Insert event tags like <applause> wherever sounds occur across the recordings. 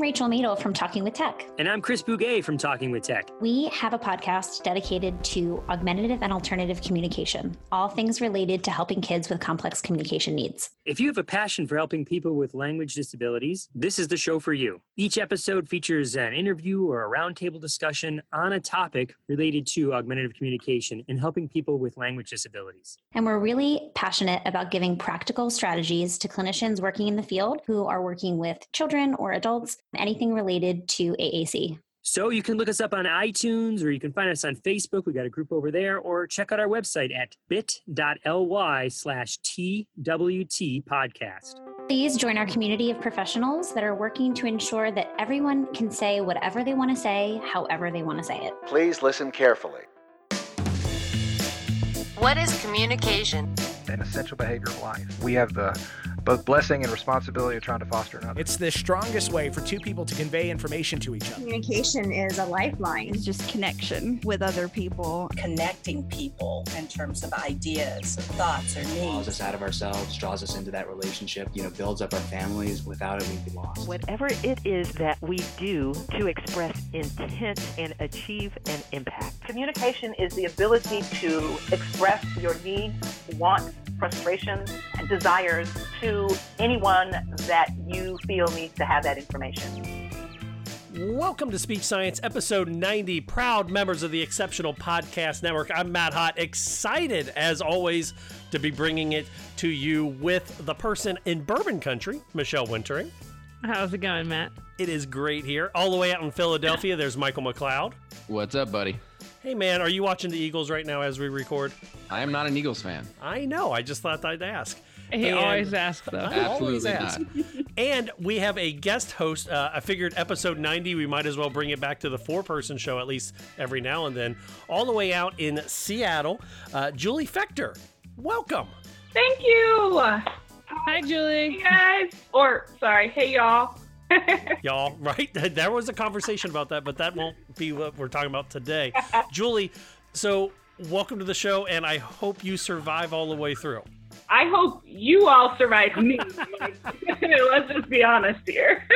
I'm Rachel Madel from Talking with Tech. And I'm Chris Bugaj from Talking with Tech. We have a podcast dedicated to augmentative and alternative communication, all things related to helping kids with complex communication needs. If you have a passion for helping people with language disabilities, this is the show for you. Each episode features an interview or a roundtable discussion on a topic related to augmentative communication and helping people with language disabilities. And we're really passionate about giving practical strategies to clinicians working in the field who are working with children or adults, anything related to AAC. So you can look us up on iTunes or you can find us on Facebook. We got a group over there, or check out our website at bit.ly slash TWT podcast. Please join our community of professionals that are working to ensure that everyone can say whatever they want to say, however they want to say it. Please listen carefully. What is communication? An essential behavior of life. We have the both blessing and responsibility of trying to foster another. It's the strongest way for two people to convey information to each other. Communication is a lifeline. It's just connection with other people. Connecting people in terms of ideas, thoughts, or needs. Draws us out of ourselves, draws us into that relationship, you know, builds up our families. Without it, we'd be lost. Whatever it is that we do to express intent and achieve an impact. Communication is the ability to express your needs, wants, frustrations, and desires to anyone that you feel needs to have that information. Welcome to Speech Science, episode 90. Proud members of the Exceptional Podcast Network. I'm Matt Hott, excited as always to be bringing it to you with the person in Bourbon Country, Michelle Wintering. How's it going, Matt? It is great here. All the way out in Philadelphia, there's Michael McLeod. What's up, buddy? Hey, man, are you watching the Eagles right now as we record? I am not an Eagles fan. I know. I just thought I'd ask. He and always asks, though. I always ask. <laughs> and we have a guest host. Uh, I figured episode 90, we might as well bring it back to the four person show at least every now and then. All the way out in Seattle, uh, Julie Fechter. Welcome. Thank you. Hi, Julie. Hey, guys. Or, sorry. Hey, y'all. <laughs> y'all, right? <laughs> There was a conversation about that, but that won't be what we're talking about today. <laughs> Julie, so welcome to the show, and I hope you survive all the way through. I hope you all survive me. Let's just be honest here.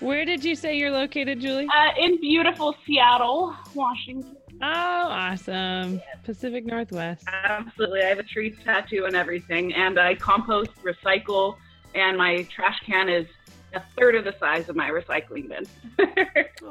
Where did you say you're located, Julie? Uh, in beautiful Seattle, Washington. Oh, awesome. Pacific Northwest. Absolutely. I have a tree tattoo and everything, and I compost, recycle, and my trash can is a third of the size of my recycling bin. <laughs>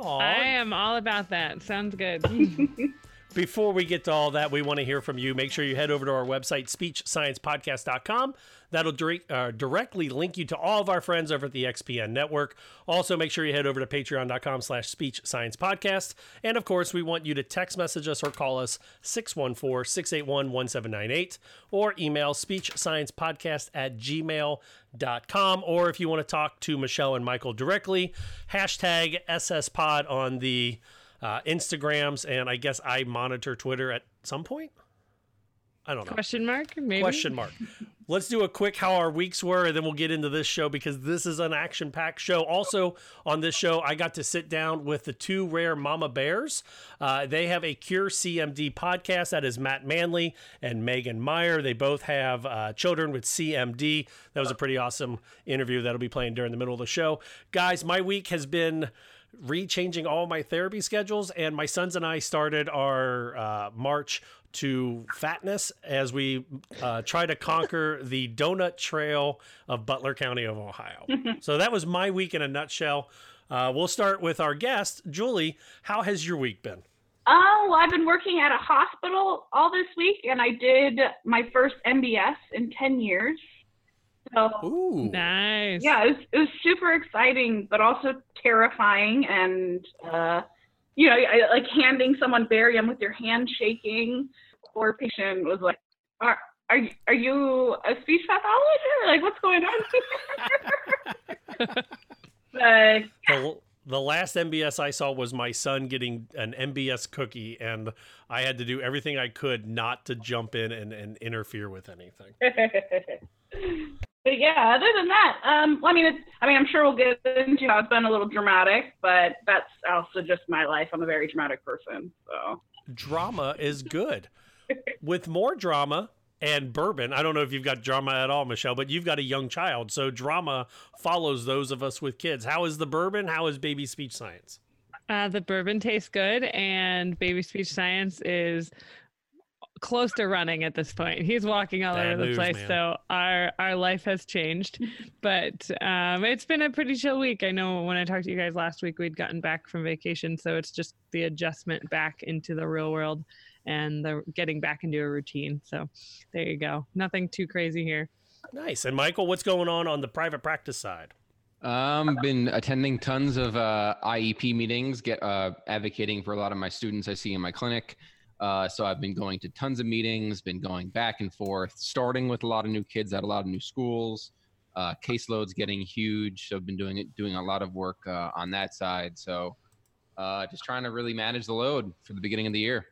I am all about that. Sounds good. <laughs> Before we get to all that, we want to hear from you. Make sure you head over to our website, speechsciencepodcast.com. That'll direct, uh, directly link you to all of our friends over at the XPN network. Also, make sure you head over to patreon.com slash speech science podcast. And of course, we want you to text message us or call us 614 681 1798 or email speechsciencepodcast at gmail.com. Or if you want to talk to Michelle and Michael directly, hashtag SSPod on the uh, Instagrams, and I guess I monitor Twitter at some point. I don't know. Question mark? Maybe. Question mark. Let's do a quick how our weeks were, and then we'll get into this show because this is an action packed show. Also, on this show, I got to sit down with the two rare mama bears. Uh, they have a Cure CMD podcast. That is Matt Manley and Megan Meyer. They both have uh, children with CMD. That was a pretty awesome interview that'll be playing during the middle of the show. Guys, my week has been rechanging all my therapy schedules and my sons and i started our uh, march to fatness as we uh, try to conquer <laughs> the donut trail of butler county of ohio. <laughs> So that was my week in a nutshell. Uh, we'll start with our guest. Julie how has your week been? Oh, well, I've been working at a hospital all this week, and I did my first MBS in 10 years. So, Ooh. nice. Yeah, it was, it was super exciting, but also terrifying. And, uh, you know, I, like handing someone barium with your hand shaking. Poor patient was like, are, are, are you a speech pathologist? Like, what's going on <laughs> but, the, the last MBS I saw was my son getting an MBS cookie, and I had to do everything I could not to jump in and, and interfere with anything. <laughs> But yeah, other than that, um, I mean, it's, I mean, I'm sure we'll get into how it's been a little dramatic, but that's also just my life. I'm a very dramatic person, so drama is <laughs> good. With more drama, and bourbon. I don't know if you've got drama at all, Michelle, but you've got a young child, so drama follows those of us with kids. How is the bourbon? How is baby speech science? Uh, the bourbon tastes good, and baby speech science is close to running at this point. He's walking all Bad over the news, place, man. so our our life has changed. <laughs> but um, it's been a pretty chill week. I know when I talked to you guys last week, we'd gotten back from vacation, so it's just the adjustment back into the real world and the getting back into a routine. So there you go. Nothing too crazy here. Nice. And Michael, what's going on on the private practice side? Um, been attending tons of uh, IEP meetings, get uh, advocating for a lot of my students I see in my clinic. Uh, so I've been going to tons of meetings, been going back and forth, starting with a lot of new kids at a lot of new schools. Uh, caseloads getting huge, so I've been doing it, doing a lot of work uh, on that side. So uh, just trying to really manage the load for the beginning of the year.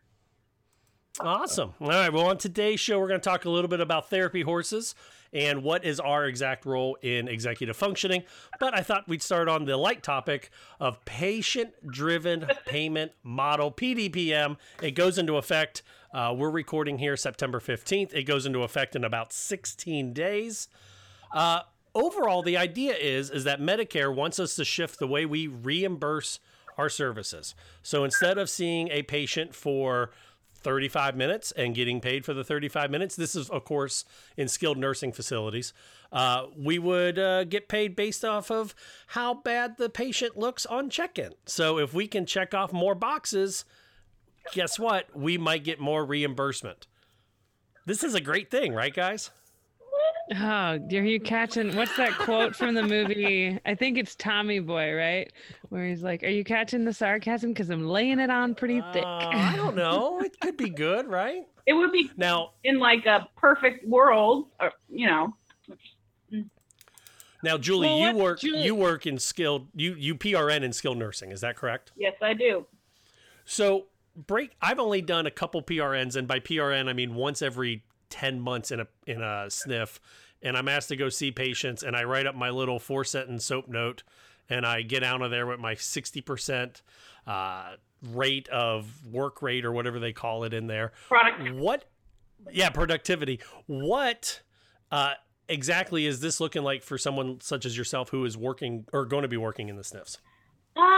Awesome. All right. Well, on today's show, we're going to talk a little bit about therapy horses and what is our exact role in executive functioning. But I thought we'd start on the light topic of patient driven payment model, PDPM. It goes into effect. Uh, we're recording here September 15th. It goes into effect in about 16 days. Uh, overall, the idea is is that Medicare wants us to shift the way we reimburse our services. So instead of seeing a patient for 35 minutes and getting paid for the 35 minutes, this is of course in skilled nursing facilities. Uh, we would uh, get paid based off of how bad the patient looks on check-in. So if we can check off more boxes, guess what? We might get more reimbursement. This is a great thing, right, guys? Oh, are you catching what's that quote from the movie? I think it's Tommy Boy, right? Where he's like, "Are you catching the sarcasm? Because I'm laying it on pretty thick." Uh, I don't know. It could be good, right? <laughs> It would be Now, in like a perfect world, or, you know. now, Julie, Well, you work Julie- you work in skilled you you PRN in skilled nursing. Is that correct? Yes, I do. So break. I've only done a couple PRNs, and by PRN I mean once every ten months in a in a sniff. And I'm asked to go see patients, and I write up my little four sentence soap note, and I get out of there with my sixty percent uh, rate of work rate or whatever they call it in there. Product. What? Yeah, productivity. What? Uh, exactly is this looking like for someone such as yourself who is working or going to be working in the sniffs?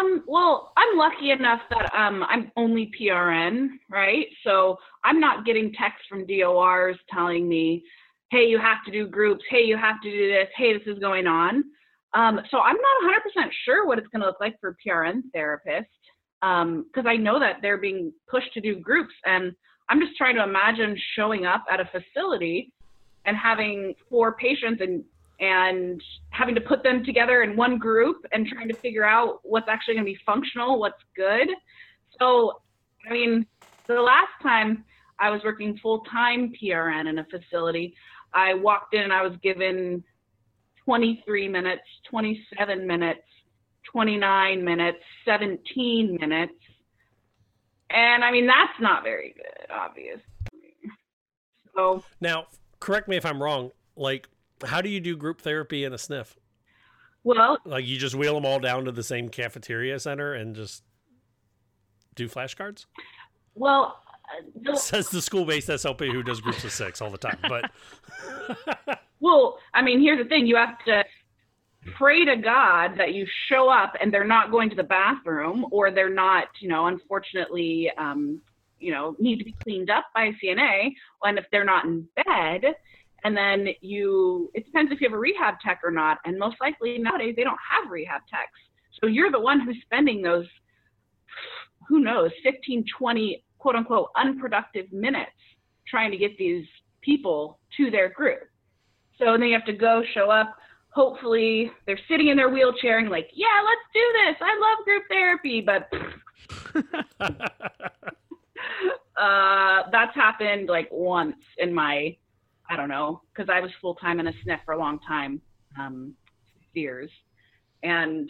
Um, well, I'm lucky enough that um, I'm only PRN, right? So I'm not getting texts from DORs telling me, hey, you have to do groups, hey, you have to do this, hey, this is going on. Um, so I'm not 100% sure what it's going to look like for PRN therapist because I know that they're being pushed to do groups. And I'm just trying to imagine showing up at a facility and having four patients and and having to put them together in one group and trying to figure out what's actually going to be functional, what's good. So, I mean, the last time I was working full time PRN in a facility, I walked in and I was given 23 minutes, 27 minutes, 29 minutes, 17 minutes. And I mean, that's not very good, obviously. So, Now, correct me if I'm wrong. Like, how do you do group therapy in a sniff? well, Like, you just wheel them all down to the same cafeteria center and just do flashcards? well, <laughs> the, Says the school-based SLP who does groups of six all the time. But <laughs> Well, I mean, here's the thing: you have to pray to God that you show up and they're not going to the bathroom, or they're not, you know, unfortunately, um, you know, need to be cleaned up by a CNA, and if they're not in bed, and then you, it depends if you have a rehab tech or not, and most likely nowadays they don't have rehab techs, so you're the one who's spending those, who knows, 15, 20, quote unquote, unproductive minutes trying to get these people to their group. So then you have to go, show up. Hopefully, they're sitting in their wheelchair and like, yeah, let's do this. I love group therapy, but <laughs> <laughs> uh, that's happened like once in my, I don't know, because I was full time in a sniff for a long time, um, years, and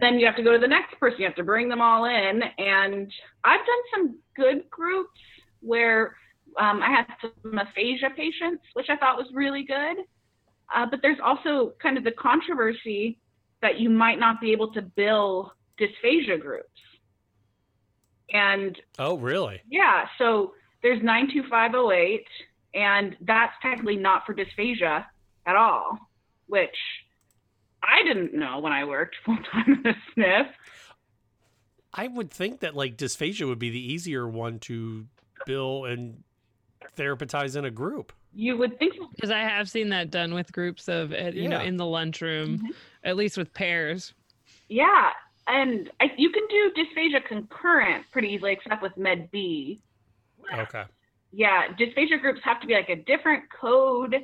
then you have to go to the next person. You have to bring them all in, and I've done some good groups where um, I had some aphasia patients, which I thought was really good. Uh, but there's also kind of the controversy that you might not be able to bill dysphagia groups. And oh, really? yeah, so there's 92508, and that's technically not for dysphagia at all, which I didn't know when I worked <laughs> full time at a SNF. I would think that like dysphagia would be the easier one to bill and therapize in a group. You would think so. Because I have seen that done with groups of, uh, you know, in the lunchroom, Mm-hmm. at least with pairs. Yeah, and I, you can do dysphagia concurrent pretty easily, except with Med B. Okay. Yeah, dysphagia groups have to be like a different code,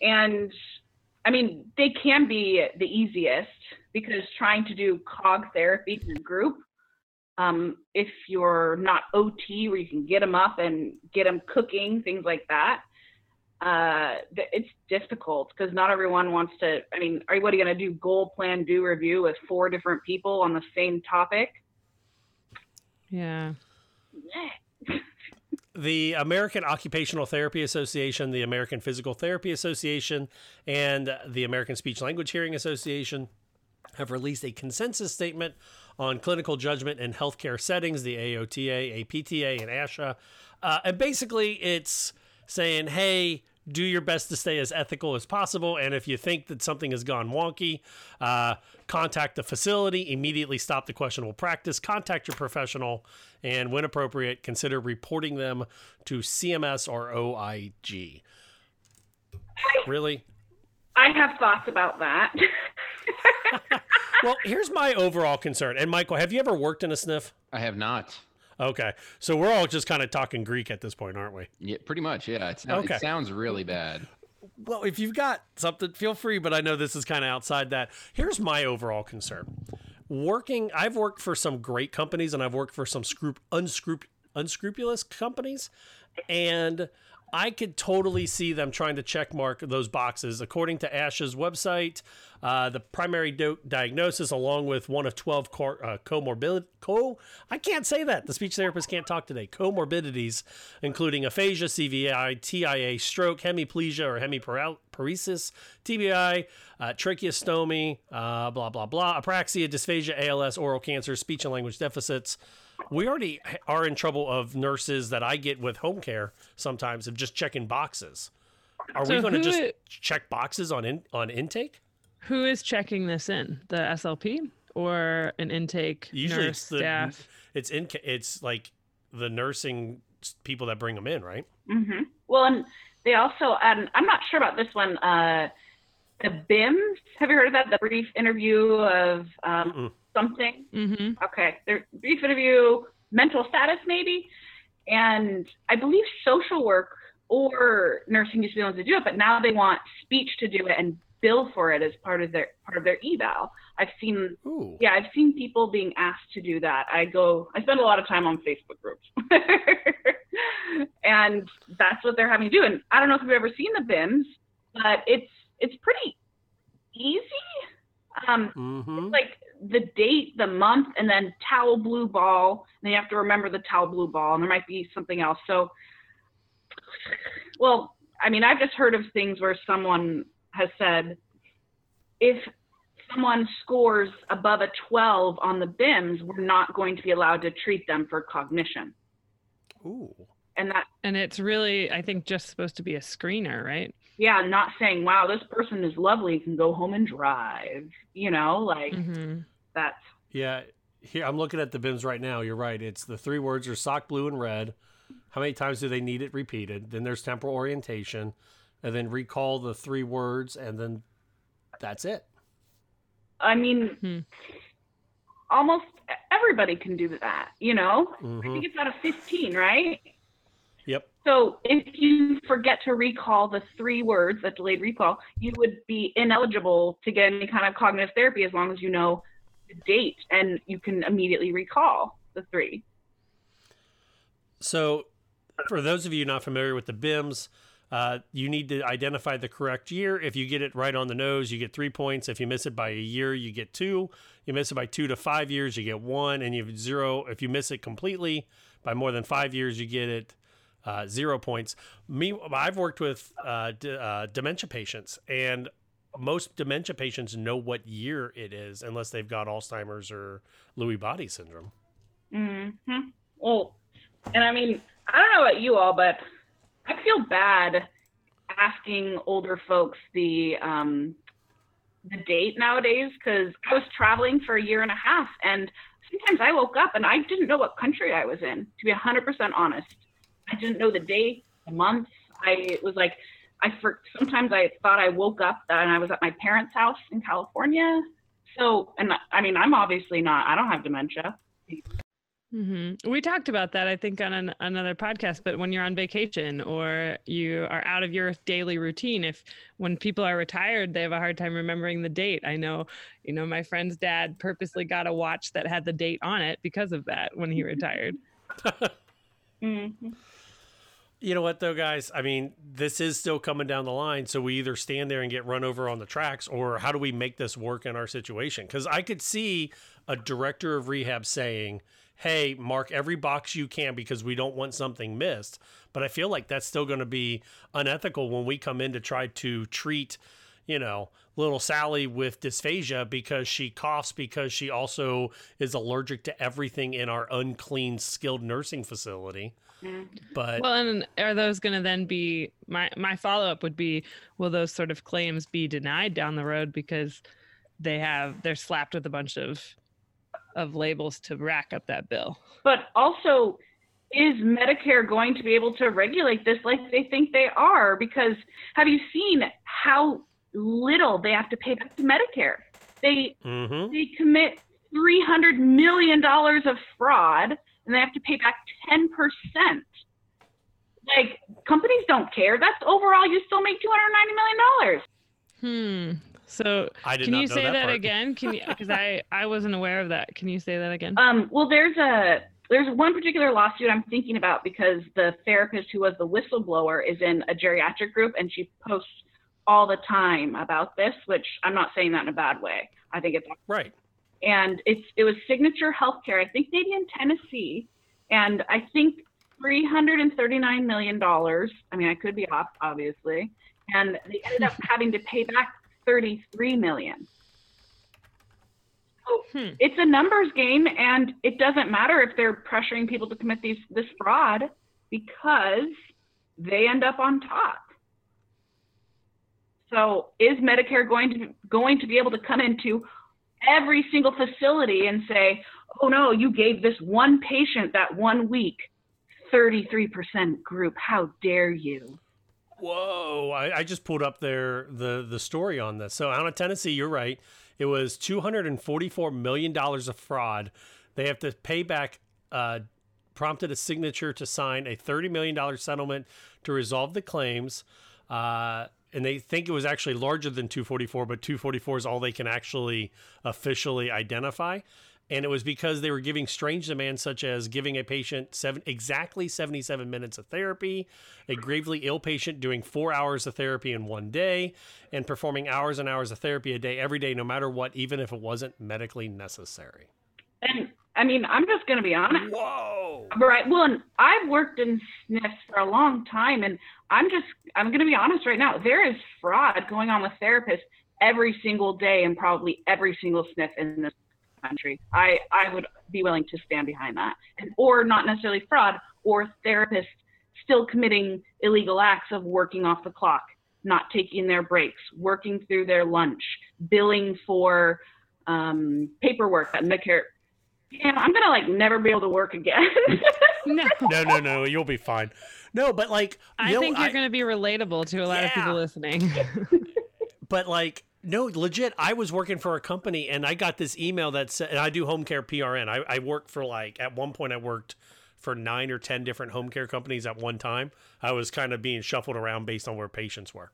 and I mean they can be the easiest because trying to do cog therapy in a group, um, if you're not OT where you can get them up and get them cooking, things like that. Uh, it's difficult because not everyone wants to. I mean, are you what are you gonna do? Goal plan, do review with four different people on the same topic? Yeah. <laughs> the American Occupational Therapy Association, the American Physical Therapy Association, and the American Speech Language Hearing Association have released a consensus statement on clinical judgment in healthcare settings, the AOTA, APTA, and ASHA. Uh, and basically, it's saying, hey, do your best to stay as ethical as possible. And if you think that something has gone wonky, uh, contact the facility, immediately stop the questionable practice, contact your professional, and when appropriate, consider reporting them to CMS or OIG. Really? I have thoughts about that. <laughs> well, here's my overall concern. And Michael, have you ever worked in a sniff? I have not. Okay. So we're all just kind of talking Greek at this point, aren't we? Yeah, pretty much. Yeah, it, sounds, Okay. it sounds really bad. Well, if you've got something, feel free, but I know this is kind of outside that. Here's my overall concern. Working, I've worked for some great companies and I've worked for some scrup- unscrup- unscrupulous companies, and I could totally see them trying to check mark those boxes. According to ASHA's website, uh, the primary do- diagnosis, along with one of 12 cor- uh, comorbid co I can't say that. The speech therapist can't talk today. Comorbidities, including aphasia, CVI, TIA, stroke, hemiplegia or hemiparesis, TBI, uh, tracheostomy, uh, blah, blah, blah, apraxia, dysphagia, ALS, oral cancer, speech and language deficits. We already are in trouble of nurses that I get with home care sometimes of just checking boxes. Are we going to just i- check boxes on in, on intake? Who is checking this in? The SLP or an intake Usually nurse it's the staff? it's in it's like the nursing people that bring them in, right? hmm Well, and they also, and I'm not sure about this one. Uh, the BIMS. Have you heard of that? The brief interview of um, something. Mm-hmm. Okay, their brief interview, mental status maybe, and I believe social work or nursing used to be the ones to do it, but now they want speech to do it and bill for it as part of their part of their eval. I've seen, Ooh. yeah, I've seen people being asked to do that. I go, I spend a lot of time on Facebook groups, <laughs> and that's what they're having to do. And I don't know if you've ever seen the BIMS, but it's it's pretty easy. Um, Mm-hmm. it's like the date, the month, and then towel blue ball. And you have to remember the towel blue ball, and there might be something else. So, well, I mean, I've just heard of things where someone has said, if someone scores above a 12 on the BIMS, we're not going to be allowed to treat them for cognition. Ooh. And that, And it's really, I think, just supposed to be a screener, right? yeah, not saying, wow, this person is lovely, can go home and drive. You know, like Mm-hmm. That's Yeah, here I'm looking at the BIMS right now. You're right. It's the three words are sock blue and red. How many times do they need it repeated? Then there's temporal orientation, and then recall the three words, and then that's it. I mean, almost everybody can do that, you know? I Mhm. think it's out of 15, right? Yep. So if you forget to recall the three words, that delayed recall, you would be ineligible to get any kind of cognitive therapy as long as you know date and you can immediately recall the three. So, for those of you not familiar with the BIMS, uh, you need to identify the correct year. If you get it right on the nose, you get three points. If you miss it by a year, you get two. You miss it by two to five years, you get one, and you have zero. If you miss it completely by more than five years, you get it uh, zero points. Me, I've worked with uh, d- uh, dementia patients, and most dementia patients know what year it is unless they've got Alzheimer's or Lewy body syndrome. Mm-hmm. Well, and I mean, I don't know about you all, but I feel bad asking older folks the um, the date nowadays because I was traveling for a year and a half, and sometimes I woke up and I didn't know what country I was in. To be 100% honest, I didn't know the day, the month. I it was like I for sometimes I thought I woke up and I was at my parents' house in California. So, and I mean, I'm obviously not. I don't have dementia. Mm-hmm. We talked about that, I think, on an, another podcast. But when you're on vacation or you are out of your daily routine, if when people are retired, they have a hard time remembering the date. I know, you know, my friend's dad purposely got a watch that had the date on it because of that when he retired. <laughs> mm-hmm. You know what, though, guys? I mean, this is still coming down the line. So we either stand there and get run over on the tracks, or how do we make this work in our situation? Because I could see a director of rehab saying, hey, mark every box you can because we don't want something missed. But I feel like that's still going to be unethical when we come in to try to treat, you know, little Sally with dysphagia because she coughs because she also is allergic to everything in our unclean skilled nursing facility. But well, and are those going to then be my my follow up would be will those sort of claims be denied down the road because they have they're slapped with a bunch of of labels to rack up that bill. But also, is Medicare going to be able to regulate this like they think they are? Because have you seen how little they have to pay back to Medicare? They mm-hmm. they commit three hundred million dollars of fraud, and they have to pay back ten percent. Like companies don't care. That's overall, you still make two hundred ninety million dollars. Hmm. So can you say that, that again? Can you because I I wasn't aware of that. Can you say that again? Um, well, there's a there's one particular lawsuit I'm thinking about because the therapist who was the whistleblower is in a geriatric group and she posts all the time about this, which I'm not saying that in a bad way. I think it's right. And it's it was Signature Healthcare, I think maybe in Tennessee, and I think 339 million dollars. I mean, I could be off, obviously, and they ended up <laughs> having to pay back 33 million. So hmm. it's a numbers game, and it doesn't matter if they're pressuring people to commit these this fraud because they end up on top. So is Medicare going to going to be able to come into every single facility and say, "Oh no, you gave this one patient that one week 33% group. How dare you?" Whoa! I, I, just pulled up their the the story on this. So out of Tennessee, you're right. It was two hundred and forty four million dollars of fraud. They have to pay back. Uh, prompted a signature to sign a thirty million dollar settlement to resolve the claims. Uh, and they think it was actually larger than 244, but 244 is all they can actually officially identify. And it was because they were giving strange demands such as giving a patient seven, exactly 77 minutes of therapy a gravely ill patient doing four hours of therapy in one day and performing hours and hours of therapy a day every day no matter what even if it wasn't medically necessary. And i mean i'm just going to be honest. Whoa. Right well and i've worked in sniffs for a long time and i'm just i'm going to be honest right now there is fraud going on with therapists every single day and probably every single sniff in this country. I, I would be willing to stand behind that. And, or not necessarily fraud, or therapists still committing illegal acts of working off the clock, not taking their breaks, working through their lunch, billing for um, paperwork that Medicare. Yeah, I'm gonna like never be able to work again. <laughs> <laughs> no. no, no, no, you'll be fine. No, but like, I know, think you're I, gonna be relatable to a lot yeah. of people listening. <laughs> but like, no, legit. I was working for a company and I got this email that said, and I do home care PRN. I, I work for like, at one point, I worked for nine or 10 different home care companies at one time. I was kind of being shuffled around based on where patients were.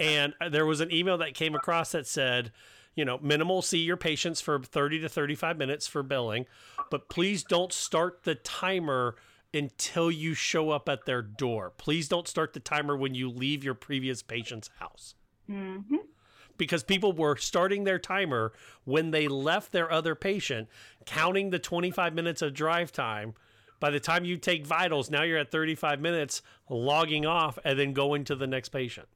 And uh, there was an email that came across that said, you know, minimal see your patients for 30 to 35 minutes for billing, but please don't start the timer until you show up at their door. Please don't start the timer when you leave your previous patient's house. Mm-hmm because people were starting their timer when they left their other patient, counting the 25 minutes of drive time. By the time you take vitals, now you're at 35 minutes, logging off, and then going to the next patient.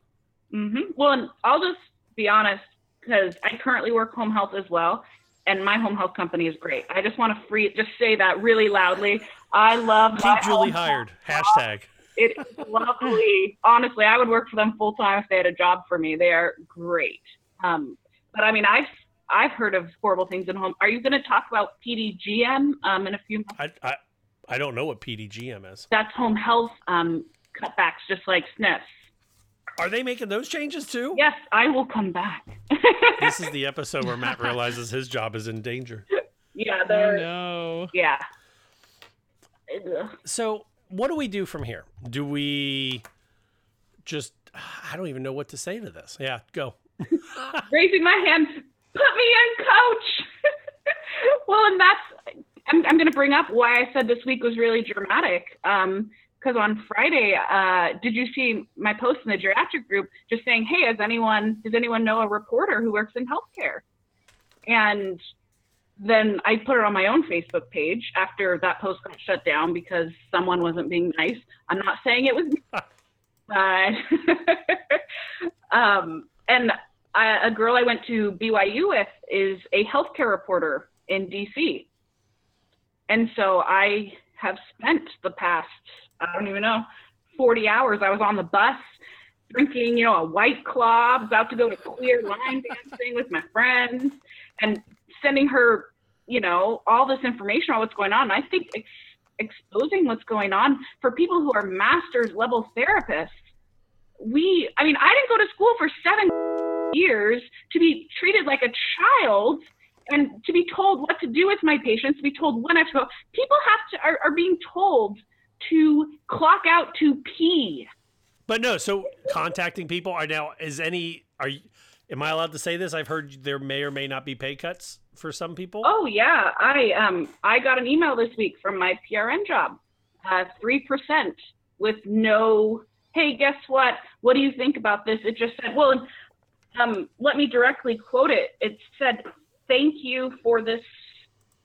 Mm-hmm. Well, I'll just be honest because I currently work home health as well, and my home health company is great. I just want to free just say that really loudly. I love keep Julie hired. Hashtag. It is lovely. <laughs> Honestly, I would work for them full time if they had a job for me. They are great. Um, but I mean, I've I've heard of horrible things at home. Are you going to talk about PDGM um, in a few months? I, I I don't know what PDGM is. That's home health um, cutbacks, just like SNFs. Are they making those changes too? Yes, I will come back. <laughs> this is the episode where Matt realizes his job is in danger. Yeah, they're no. yeah. So, what do we do from here? Do we just I don't even know what to say to this. Yeah, go. <laughs> Raising my hand, put me in, coach. <laughs> well, and that's I'm, I'm going to bring up why I said this week was really dramatic. Um, because on Friday, uh, did you see my post in the geriatric group just saying, "Hey, has anyone does anyone know a reporter who works in healthcare?" And then I put it on my own Facebook page after that post got shut down because someone wasn't being nice. I'm not saying it was, <laughs> but <laughs> um, and I, a girl I went to BYU with is a healthcare reporter in DC, and so I have spent the past I don't even know 40 hours. I was on the bus drinking, you know, a white claw, about to go to queer line dancing with my friends, and sending her, you know, all this information on what's going on. I think ex- exposing what's going on for people who are master's level therapists. We, I mean, I didn't go to school for seven years to be treated like a child and to be told what to do with my patients, to be told when I have to go. People have to are, are being told to clock out to pee. But no, so contacting people are now is any are you am I allowed to say this? I've heard there may or may not be pay cuts for some people. Oh yeah, I um I got an email this week from my PRN job, uh, three percent with no. Hey, guess what? What do you think about this? It just said, well, um, let me directly quote it. It said, "Thank you for this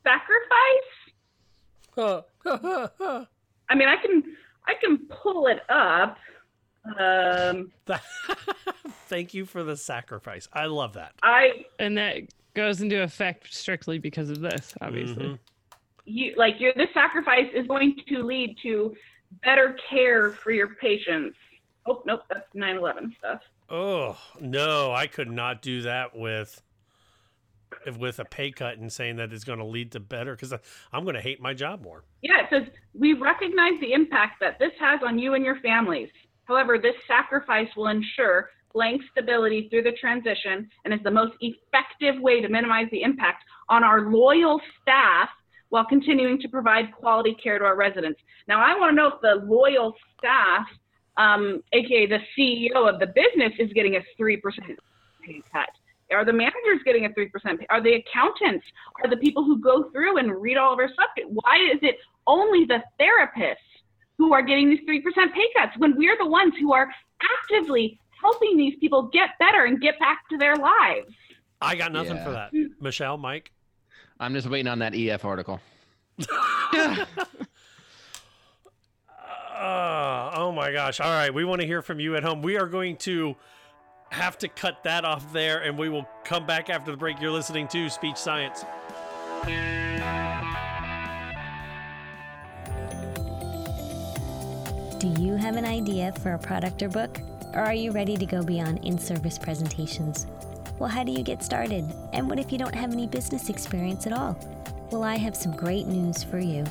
sacrifice." <laughs> I mean, I can I can pull it up. Um, <laughs> Thank you for the sacrifice. I love that. I and that goes into effect strictly because of this, obviously. Mm-hmm. you like your this sacrifice is going to lead to better care for your patients. Oh nope, that's 9/11 stuff. Oh no, I could not do that with with a pay cut and saying that it's going to lead to better because I'm going to hate my job more. Yeah, it says we recognize the impact that this has on you and your families. However, this sacrifice will ensure blank stability through the transition and is the most effective way to minimize the impact on our loyal staff while continuing to provide quality care to our residents. Now, I want to know if the loyal staff, um, aka the CEO of the business, is getting a 3% pay cut. Are the managers getting a 3% pay? Are the accountants? Are the people who go through and read all of our stuff? Why is it only the therapists who are getting these 3% pay cuts when we're the ones who are actively helping these people get better and get back to their lives? I got nothing Yeah. for that. Michelle, Mike? I'm just waiting on that EF article. <laughs> <laughs> Uh, oh my gosh. All right. We want to hear from you at home. We are going to have to cut that off there and we will come back after the break. You're listening to Speech Science. Idea for a product or book? Or are you ready to go beyond in service presentations? Well, how do you get started? And what if you don't have any business experience at all? Well, I have some great news for you.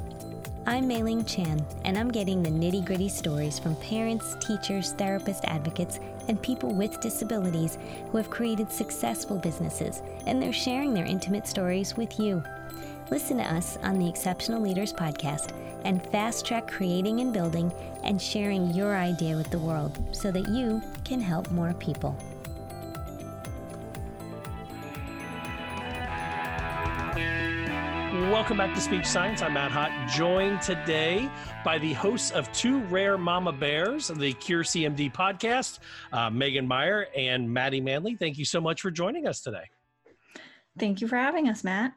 I'm Mei Ling Chan, and I'm getting the nitty gritty stories from parents, teachers, therapist advocates, and people with disabilities who have created successful businesses, and they're sharing their intimate stories with you. Listen to us on the Exceptional Leaders Podcast and fast track creating and building and sharing your idea with the world so that you can help more people. Welcome back to Speech Science. I'm Matt Hott, joined today by the hosts of Two Rare Mama Bears, the Cure CMD podcast, uh, Megan Meyer and Matty Manley. Thank you so much for joining us today. Thank you for having us, Matt.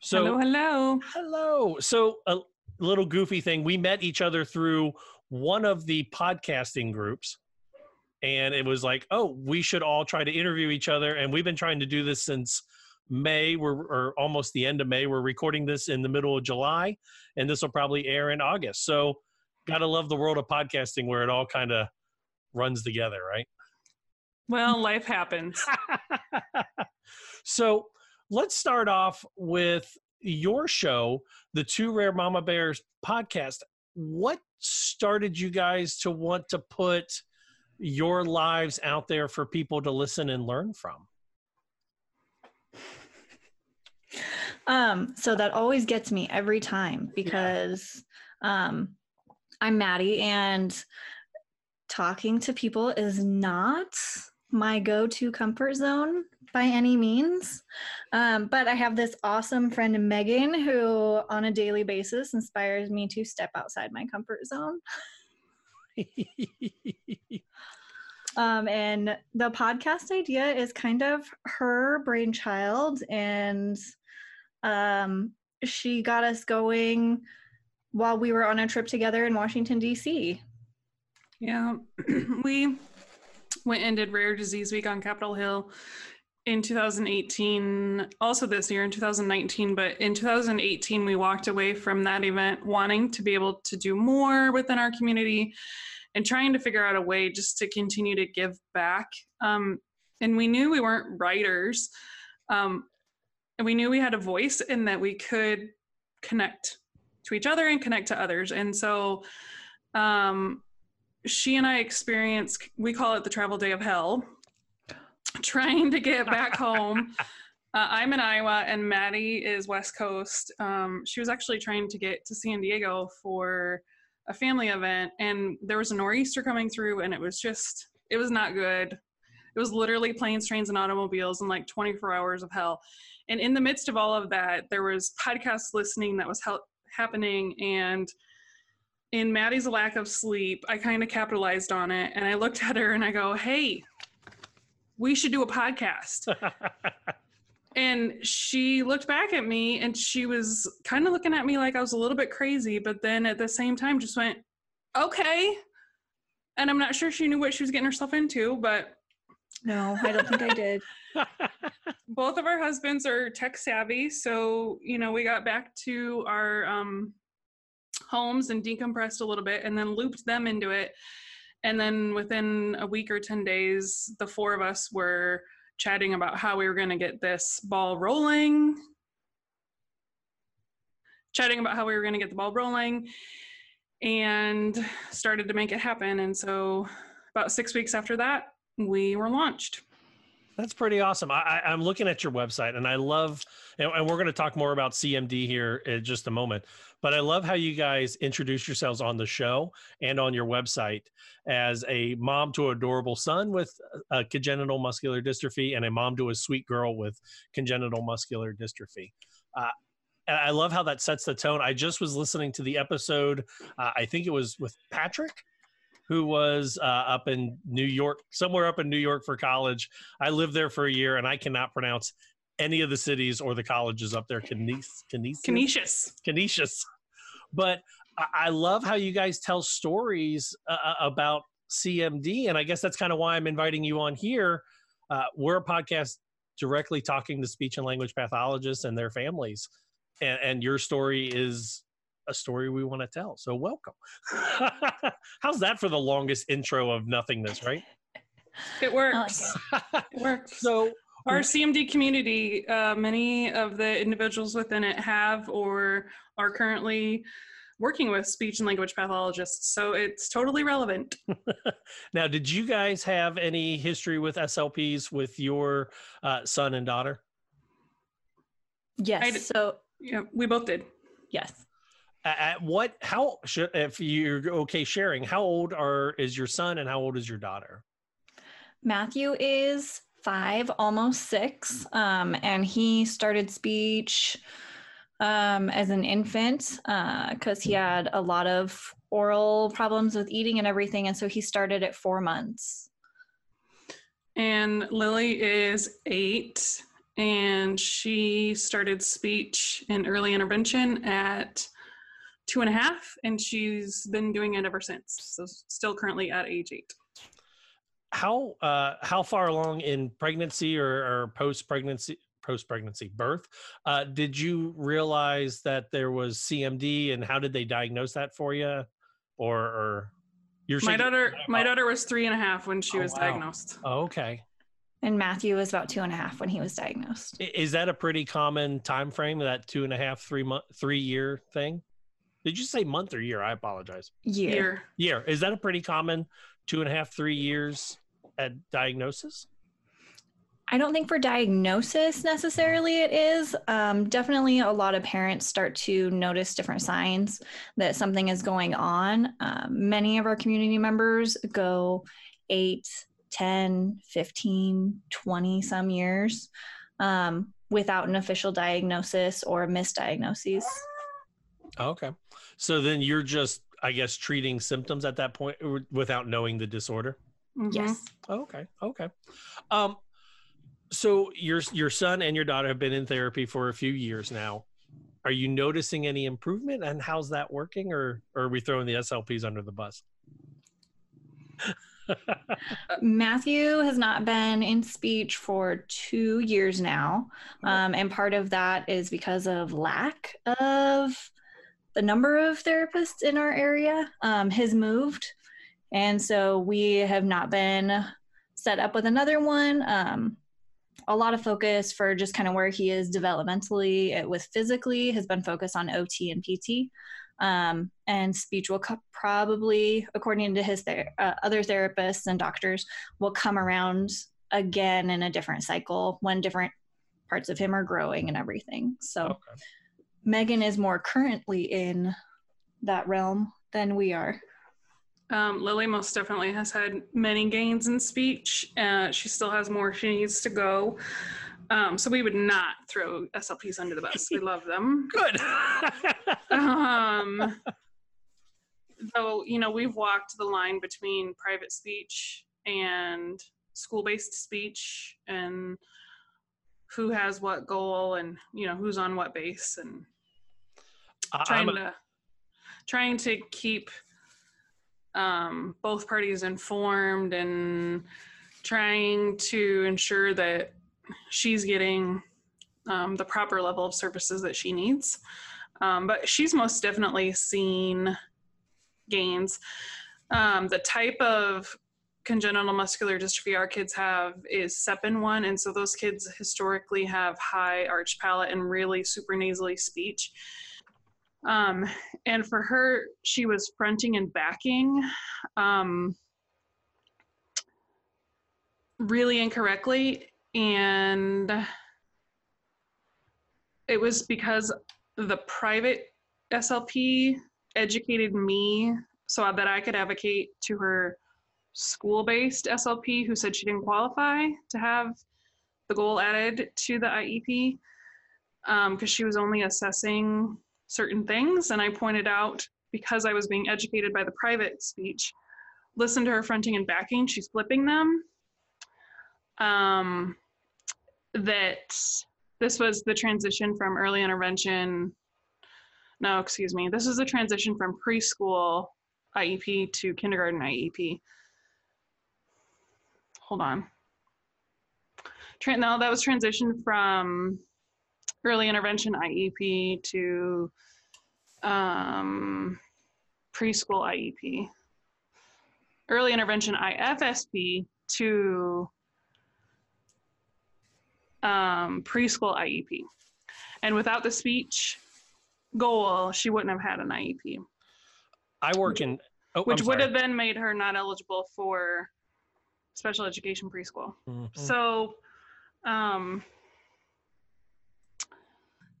So, hello, hello. Hello. So, a little goofy thing. We met each other through one of the podcasting groups. And it was like, oh, we should all try to interview each other. And we've been trying to do this since May, we're or almost the end of May. We're recording this in the middle of July, and this will probably air in August. So Gotta love the world of podcasting where it all kind of runs together, right? Well, life happens. <laughs> so let's start off with your show, the Two Rare Mama Bears podcast. What started you guys to want to put your lives out there for people to listen and learn from? Um, so that always gets me every time because um, I'm Matty and talking to people is not my go to comfort zone by any means. Um, but I have this awesome friend, Megan, who on a daily basis inspires me to step outside my comfort zone. <laughs> um, and the podcast idea is kind of her brainchild, and um, she got us going while we were on a trip together in Washington, D.C. Yeah, <clears throat> we went and did Rare Disease Week on Capitol Hill in 2018, also this year in 2019, but in 2018, we walked away from that event wanting to be able to do more within our community and trying to figure out a way just to continue to give back. Um, and we knew we weren't writers, um, and we knew we had a voice and that we could connect to each other and connect to others. And so, um, she and I experienced, we call it the travel day of hell, <laughs> trying to get back <laughs> home. Uh, I'm in Iowa and Matty is West Coast. Um, she was actually trying to get to San Diego for a family event, and there was a nor'easter coming through, and it was just, it was not good. It was literally planes, trains, and automobiles and like 24 hours of hell. And in the midst of all of that, there was podcast listening that was happening, and in Matty's lack of sleep, I kind of capitalized on it and I looked at her and I go, Hey, we should do a podcast. <laughs> and she looked back at me and she was kind of looking at me like I was a little bit crazy, but then at the same time just went, Okay. And I'm not sure she knew what she was getting herself into, but no, I don't think I did. <laughs> Both of our husbands are tech savvy, so you know we got back to our um, homes and decompressed a little bit and then looped them into it. And then within a week or 10 days, the four of us were chatting about how we were going to get this ball rolling, chatting about how we were going to get the ball rolling, and started to make it happen. And so, about six weeks after that, we were launched. That's pretty awesome. I, am looking at your website and I love, and, and we're going to talk more about CMD here in just a moment, but I love how you guys introduce yourselves on the show and on your website as a mom to an adorable son with a congenital muscular dystrophy and a mom to a sweet girl with congenital muscular dystrophy. Uh, I love how that sets the tone. I just was listening to the episode, uh, I think it was with Patrick who was uh, up in New York, somewhere up in New York for college. I lived there for a year, and I cannot pronounce any of the cities or the colleges up there. Canisius, Canisius, Canisius. But I love how you guys tell stories uh, uh about CMD, and I guess that's kind of why I'm inviting you on here. Uh, we're a podcast directly talking to speech and language pathologists and their families, and, and your story is a story we want to tell. So welcome. <laughs> How's that for the longest intro of nothingness, right? It works. it works. <laughs> So our CMD community, uh, many of the individuals within it have or are currently working with speech and language pathologists. So it's totally relevant. <laughs> now, did you guys have any history with SLPs with your uh, son and daughter? Yes. so yeah, we both did. Yes at what how should if you're okay sharing how old are is your son and how old is your daughter matthew is five almost six um, and he started speech um, as an infant because uh, he had a lot of oral problems with eating and everything and so he started at four months and lily is eight and she started speech in early intervention at two and a half, and she's been doing it ever since. So still currently at age eight. How uh, how far along in pregnancy or, or post pregnancy post pregnancy birth uh, did you realize that there was CMD, and how did they diagnose that for you? or or you're My daughter, my daughter was three and a half when she Oh, was wow. diagnosed. Oh, okay. And Matthew was about two and a half when he was diagnosed. Is that a pretty common time frame? That two and a half, three month, three year thing? Did you say month or year? I apologize. Year. Year. Year. Is that a pretty common two and a half, three years at diagnosis? I don't think for diagnosis necessarily it is. Um, definitely, a lot of parents start to notice different signs that something is going on. Um, many of our community members go 8, 10, 15, 20 some years um, without an official diagnosis or misdiagnoses. Okay. So then you're just, I guess, treating symptoms at that point without knowing the disorder. Yes. Okay. Okay. Um, so your your son and your daughter have been in therapy for a few years now. Are you noticing any improvement, and how's that working, or, or are we throwing the SLPs under the bus? <laughs> Matthew has not been in speech for two years now. Um, and part of that is because of lack of the number of therapists in our area um, has moved. And so we have not been set up with another one. Um, a lot of focus for just kind of where he is developmentally uh, with physically has been focused on OT and PT. Um, and speech will co- probably, according to his ther- uh, other therapists and doctors, will come around again in a different cycle when different parts of him are growing and everything. So Megan is more currently in that realm than we are. Um, Lily most definitely has had many gains in speech. Uh, she still has more she needs to go. Um, so we would not throw SLPs under the bus. We love them. <laughs> Good. um, though, you know, we've walked the line between private speech and school based speech and who has what goal and, you know, who's on what base and trying a- to trying to keep um, both parties informed and trying to ensure that she's getting um, the proper level of services that she needs. Um, but she's most definitely seen gains. Um, the type of congenital muscular dystrophy our kids have is SEPN1, and so those kids historically have high arch palate and really super nasally speech. Um, and for her, she was fronting and backing um, really incorrectly. And it was because the private SLP educated me so that I could advocate to her school based SLP who said she didn't qualify to have the goal added to the IEP because she was only assessing certain things. And I pointed out because I was being educated by the private speech, listen to her fronting and backing, she's flipping them. Um, that this was the transition from early intervention. No, excuse me. This is the transition from preschool IEP to kindergarten IEP. Hold on. Tran- no, that was transitioned from early intervention IEP to um, preschool IEP. Early intervention IFSP to um, preschool IEP. And without the speech goal, she wouldn't have had an IEP, I work in, oh, which would have then made her not eligible for special education preschool. Mhm. So, um,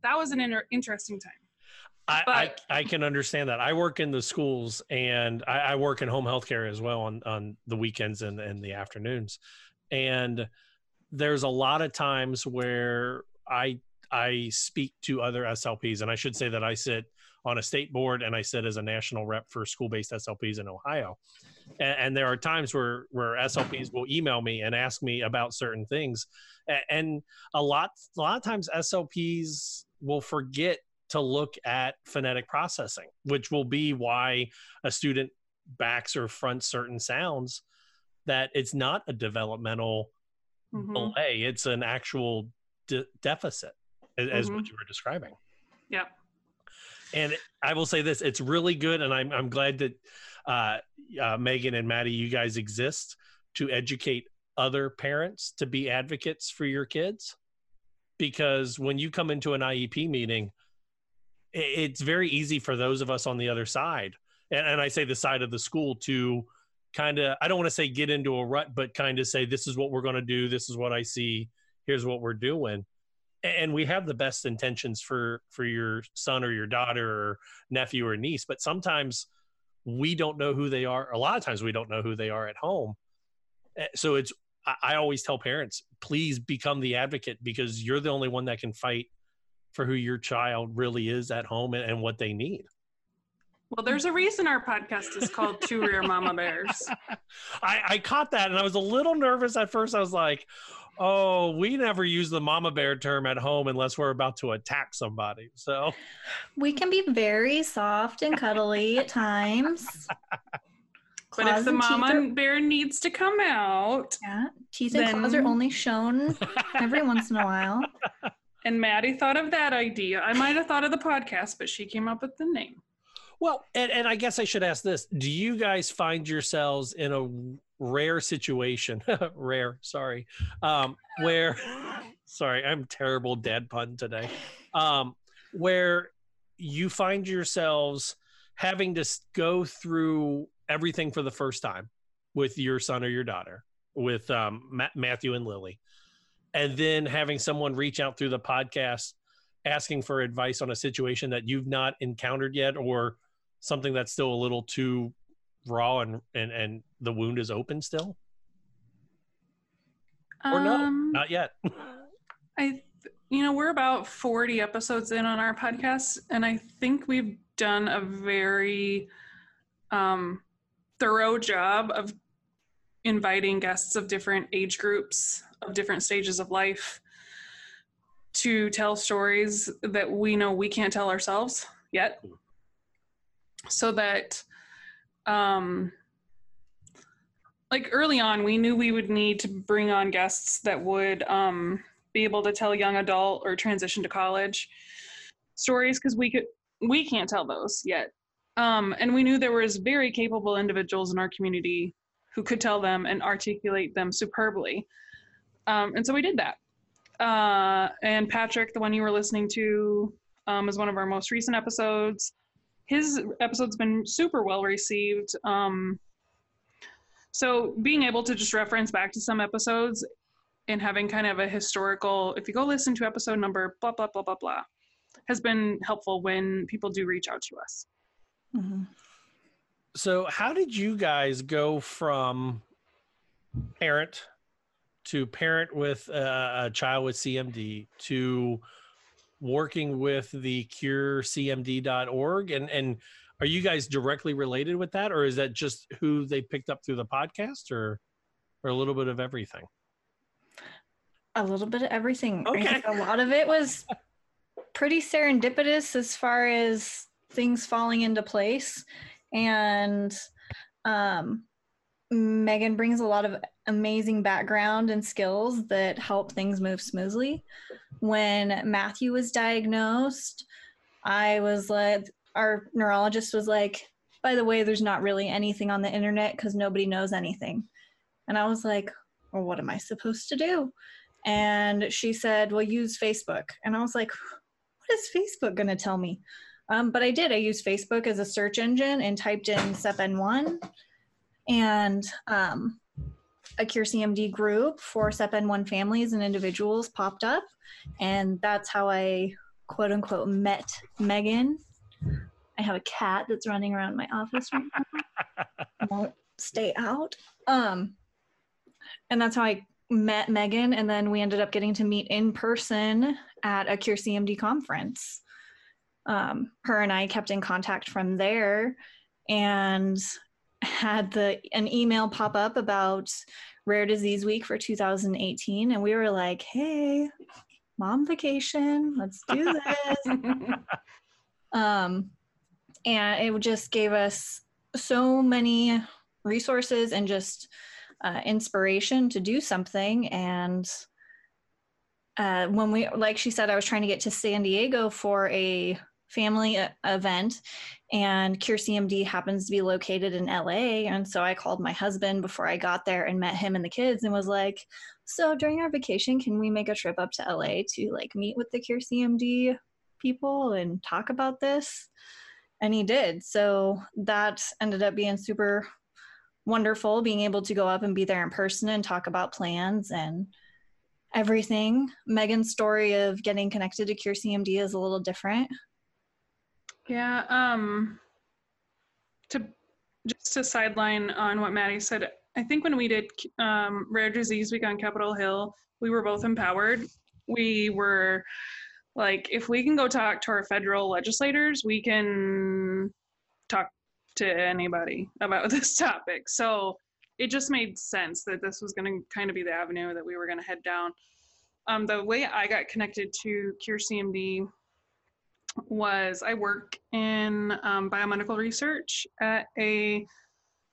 that was an inter- interesting time. I, I, I can understand that. I work in the schools and I, I work in home health care as well on, on the weekends and, and the afternoons. And there's a lot of times where I I speak to other SLPs, and I should say that I sit on a state board and I sit as a national rep for school-based SLPs in Ohio. And, and there are times where where SLPs will email me and ask me about certain things, and a lot a lot of times SLPs will forget to look at phonetic processing, which will be why a student backs or fronts certain sounds. That it's not a developmental Mhm. delay; it's an actual de- deficit, as Mhm. what you were describing. Yeah. and I will say this: it's really good, and I'm I'm glad that uh, uh, Megan and Matty, you guys exist to educate other parents to be advocates for your kids. Because when you come into an IEP meeting, it's very easy for those of us on the other side, and, and I say the side of the school to kind of I don't want to say get into a rut, but kind of say this is what we're going to do, this is what I see, here's what we're doing. And we have the best intentions for for your son or your daughter or nephew or niece but sometimes we don't know who they are. A lot of times we don't know who they are at home. Eh, so it's I, always tell parents please become the advocate because you're the only one that can fight for who your child really is at home and, and what they need Well, there's a reason our podcast is called Two Rare Mama Bears. <laughs> I, I caught that and I was a little nervous at first. I was like, oh, we never use the mama bear term at home unless we're about to attack somebody. So We can be very soft and cuddly at times. <laughs> But if the mama are- bear needs to come out, yeah, teeth and claws are only shown <laughs> every once in a while. And Matty thought of that idea. I might have thought of the podcast, but she came up with the name. Well, and, and I guess I should ask this. Do you guys find yourselves in a rare situation, <laughs> rare, sorry, um, where, <laughs> sorry, I'm terrible dad pun today, um, where you find yourselves having to go through everything for the first time with your son or your daughter, with um, Ma- Matthew and Lily, and then having someone reach out through the podcast asking for advice on a situation that you've not encountered yet or something that's still a little too raw and and and the wound is open still? Or no Um, not yet. <laughs> I, you know, we're about 40 episodes in on our podcast, and I think we've done a very um, thorough job of inviting guests of different age groups, of different stages of life, to tell stories that we know we can't tell ourselves yet. So that, um, like early on, we knew we would need to bring on guests that would um, be able to tell young adult or transition to college stories because we could we can't tell those yet. Um, and we knew there was very capable individuals in our community who could tell them and articulate them superbly. Um, and so we did that. Uh, and Patrick, the one you were listening to, um, is one of our most recent episodes. His episode's been super well received. Um, so being able to just reference back to some episodes and having kind of a historical, if you go listen to episode number blah blah blah blah blah, has been helpful when people do reach out to us. so how did you guys go from parent to parent with a, a child with cmd to working with the curecmd.org and and are you guys directly related with that or is that just who they picked up through the podcast or or a little bit of everything A little bit of everything. Okay. a lot of it was pretty serendipitous as far as things falling into place. And um, Megan brings a lot of amazing background and skills that help things move smoothly. When Matthew was diagnosed, I was like, our neurologist was like, by the way, there's not really anything on the internet because nobody knows anything. And I was like, well, what am I supposed to do? And she said, well, use Facebook. And I was like, what is Facebook going to tell me? Um, but I did. I used Facebook as a search engine and typed in SEPN1 and um, a Cure CMD group for SEPN1 families and individuals popped up. And that's how I quote unquote met Megan. I have a cat that's running around my office right now. <laughs> Won't stay out. Um, and that's how I met Megan. And then we ended up getting to meet in person at a Cure CMD conference. Um, her and I kept in contact from there and had the an email pop up about Rare Disease Week for 2018, and we were like, "Hey, mom vacation, let's do this." <laughs> um, and it just gave us so many resources and just uh, inspiration to do something. And uh, when we, like she said, I was trying to get to San Diego for a family uh, event and cure cmd happens to be located in la and so i called my husband before i got there and met him and the kids and was like so during our vacation can we make a trip up to la to like meet with the cure cmd people and talk about this? And he did. So that ended up being super wonderful being able to go up and be there in person and talk about plans and everything. Megan's story of getting connected to cure cmd is a little different Yeah. Um, to just to sideline on what Matty said, I think when we did um, Rare Disease Week on Capitol Hill, we were both empowered. We were like, if we can go talk to our federal legislators, we can talk to anybody about <laughs> this topic. So it just made sense that this was going to kind of be the avenue that we were going to head down. Um, the way I got connected to Cure CMD was I work in um, biomedical research at a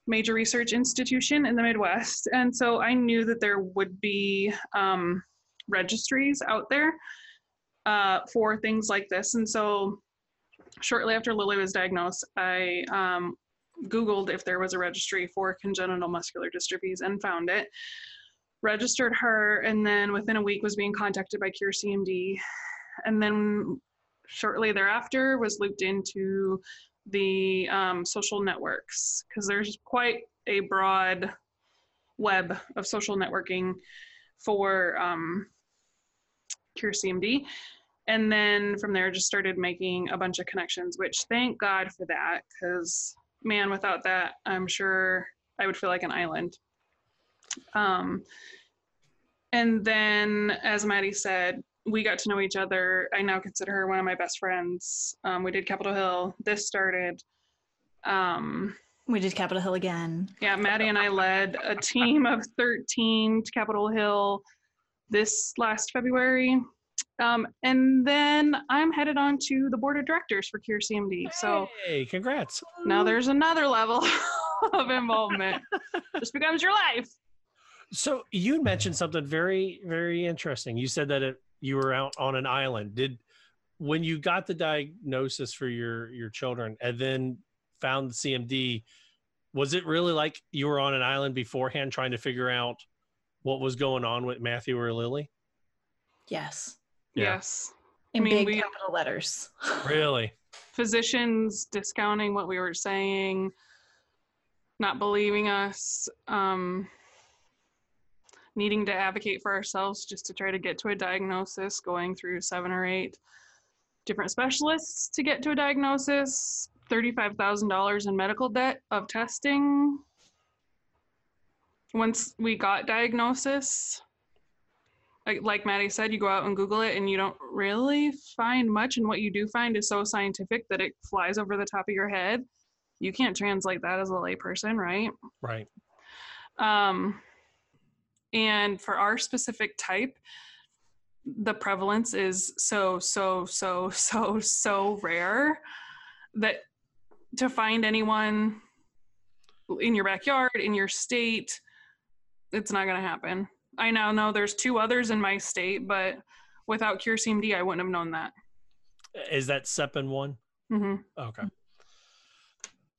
major research institution in the Midwest. And so I knew that there would be um, registries out there uh, for things like this. And so shortly after Lily was diagnosed, I um, Googled if there was a registry for congenital muscular dystrophies and found it. Registered her, and then within a week was being contacted by Cure CMD. And then shortly thereafter was looped into the um, social networks because there's quite a broad web of social networking for um, Cure CMD. And then from there, just started making a bunch of connections, which thank God for that because, man, without that, I'm sure I would feel like an island. Um, and then, as Matty said, we got to know each other. I now consider her one of my best friends. Um, we did Capitol Hill. This started. Um, we did Capitol Hill again. Yeah, Matty and I led a team of 13 to Capitol Hill this last February. Um, and then I'm headed on to the board of directors for Cure CMD. So Hey, congrats. now there's another level <laughs> of involvement. Just becomes your life. So you mentioned something very, very interesting. You said that it, you were out on an island. Did when you got the diagnosis for your your children and then found the CMD, was it really like you were on an island beforehand trying to figure out what was going on with Matthew or Lily? Yes. Yeah. Yes. In I mean, big we- capital letters. <laughs> Really? physicians discounting what we were saying, not believing us, um, needing to advocate for ourselves just to try to get to a diagnosis, going through seven or eight different specialists to get to a diagnosis, $35,000 in medical debt of testing. Once we got diagnosis, like, like Matty said, you go out and Google it and you don't really find much. And what you do find is so scientific that it flies over the top of your head. You can't translate that as a layperson, right? Right. Um, and for our specific type, the prevalence is so, so, so, <laughs> so, so rare that to find anyone in your backyard, in your state, it's not going to happen. I now know there's two others in my state, but without Cure CMD, I wouldn't have known that. Is that SEPN one? Mm-hmm. Okay.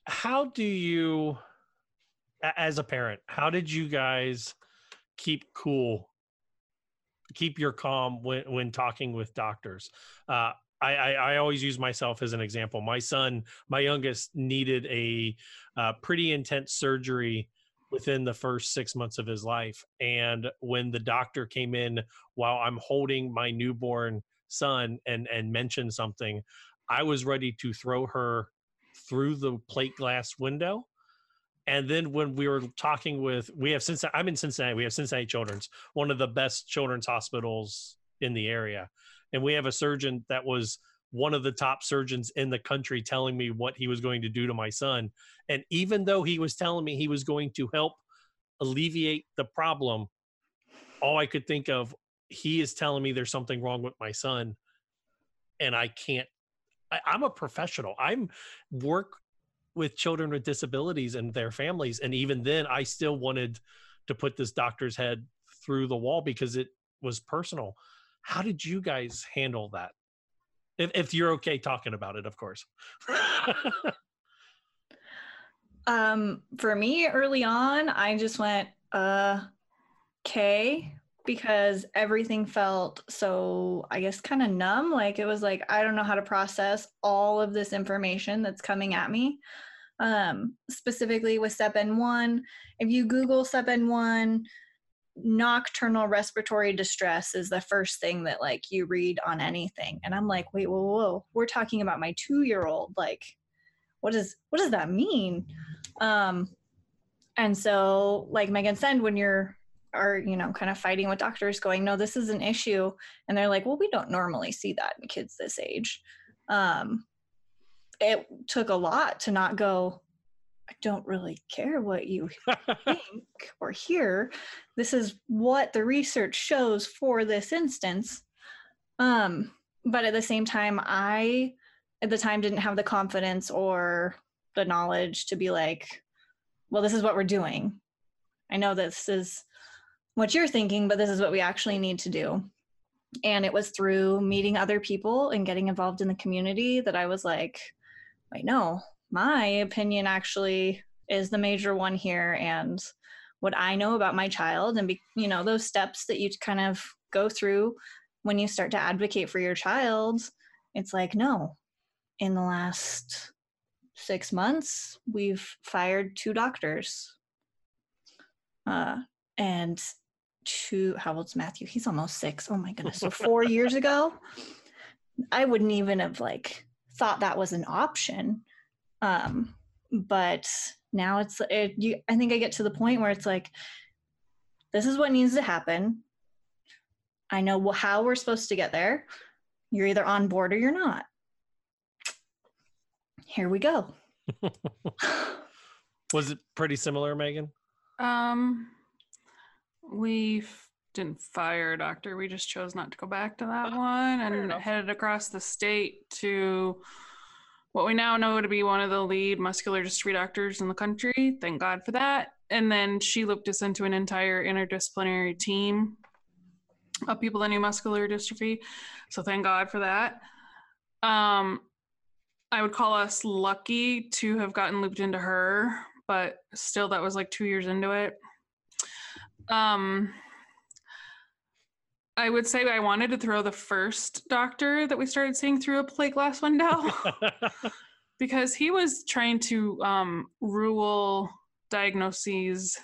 How do you, as a parent, how did you guys keep cool, keep your calm when when talking with doctors? Uh, I, I I always use myself as an example. My son, my youngest, needed a uh, pretty intense surgery within the first six months of his life. And when the doctor came in while I'm holding my newborn son and and mentioned something, I was ready to throw her through the plate glass window. And then when we were talking with, we have Cincinnati, I'm in Cincinnati, we have Cincinnati Children's, one of the best children's hospitals in the area. And we have a surgeon that was one of the top surgeons in the country telling me what he was going to do to my son. And even though he was telling me he was going to help alleviate the problem, all I could think of, he is telling me there's something wrong with my son. And I can't, I, I'm a professional. I'm work with children with disabilities and their families. And even then, I still wanted to put this doctor's head through the wall because it was personal. How did you guys handle that? If, if you're okay talking about it, of course. <laughs> um, for me, early on, I just went, uh, okay, because everything felt so, I guess, kind of numb. Like it was like, I don't know how to process all of this information that's coming at me. Um, specifically with SEPN1, if you Google SEPN1, nocturnal respiratory distress is the first thing that like you read on anything and i'm like wait whoa whoa we're talking about my two year old like what does what does that mean um and so like megan said when you're are you know kind of fighting with doctors going no this is an issue and they're like well we don't normally see that in kids this age um it took a lot to not go I don't really care what you <laughs> think or hear. This is what the research shows for this instance. Um, but at the same time, I at the time didn't have the confidence or the knowledge to be like, well, this is what we're doing. I know this is what you're thinking, but this is what we actually need to do. And it was through meeting other people and getting involved in the community that I was like, wait, no, my opinion actually is the major one here and what i know about my child and be, you know those steps that you kind of go through when you start to advocate for your child it's like no in the last six months we've fired two doctors uh, and two how old's matthew he's almost six oh my goodness so four <laughs> years ago i wouldn't even have like thought that was an option um, but now it's it, you, I think I get to the point where it's like, this is what needs to happen. I know how we're supposed to get there. You're either on board or you're not. Here we go. <laughs> Was it pretty similar, Megan? Um, we didn't fire a doctor. We just chose not to go back to that oh, one and headed across the state to what we now know to be one of the lead muscular dystrophy doctors in the country. Thank God for that. And then she looped us into an entire interdisciplinary team of people that knew muscular dystrophy. So thank God for that. Um, I would call us lucky to have gotten looped into her, but still, that was like two years into it. Um, I would say I wanted to throw the first doctor that we started seeing through a plate glass window <laughs> <laughs> because he was trying to um, rule diagnoses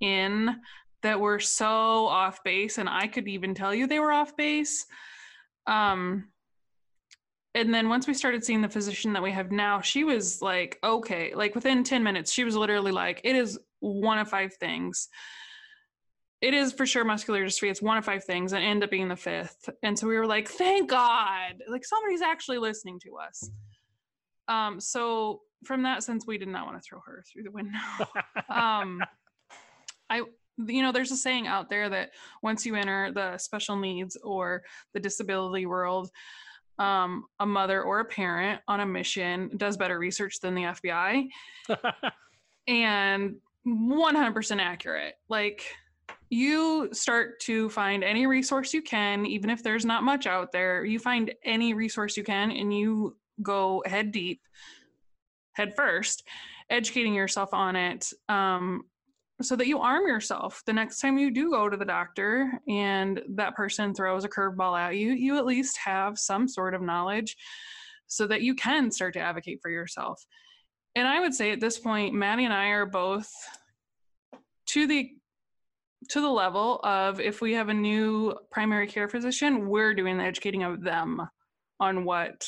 in that were so off base, and I could even tell you they were off base. Um, and then once we started seeing the physician that we have now, she was like, okay, like within 10 minutes, she was literally like, it is one of five things it is for sure muscular dystrophy. It's one of five things and end up being the fifth. And so we were like, thank God, like somebody's actually listening to us. Um, so from that sense, we did not want to throw her through the window. <laughs> um, I, you know, there's a saying out there that once you enter the special needs or the disability world, um, a mother or a parent on a mission does better research than the FBI. <laughs> and 100% accurate. Like, you start to find any resource you can, even if there's not much out there, you find any resource you can and you go head deep, head first, educating yourself on it um, so that you arm yourself the next time you do go to the doctor and that person throws a curveball at you, you at least have some sort of knowledge so that you can start to advocate for yourself. And I would say at this point, Matty and I are both to the to the level of if we have a new primary care physician, we're doing the educating of them on what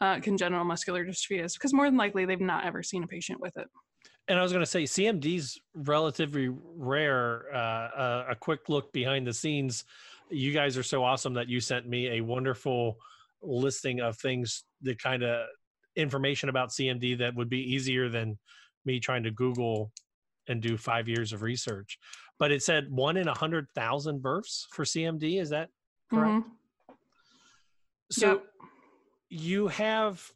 uh, congenital muscular dystrophy is, because more than likely they've not ever seen a patient with it. And I was going to say CMD's relatively rare. Uh, uh, a quick look behind the scenes. You guys are so awesome that you sent me a wonderful listing of things, the kind of information about CMD that would be easier than me trying to Google and do five years of research but it said one in a hundred thousand births for CMD. Is that correct? Mm-hmm. So yep. you have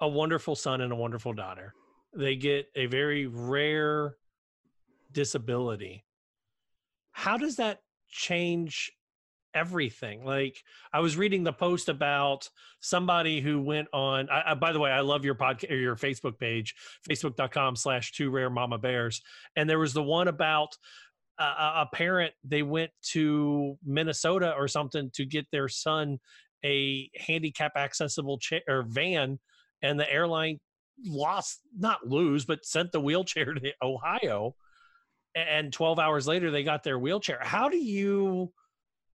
a wonderful son and a wonderful daughter. They get a very rare disability. How does that change everything. Like I was reading the post about somebody who went on. I, I, by the way, I love your podcast or your Facebook page, facebook.com slash two rare mama bears. And there was the one about a, a parent, they went to Minnesota or something to get their son a handicap accessible chair or van and the airline lost not lose but sent the wheelchair <laughs> to ohio and 12 hours later they got their wheelchair. How do you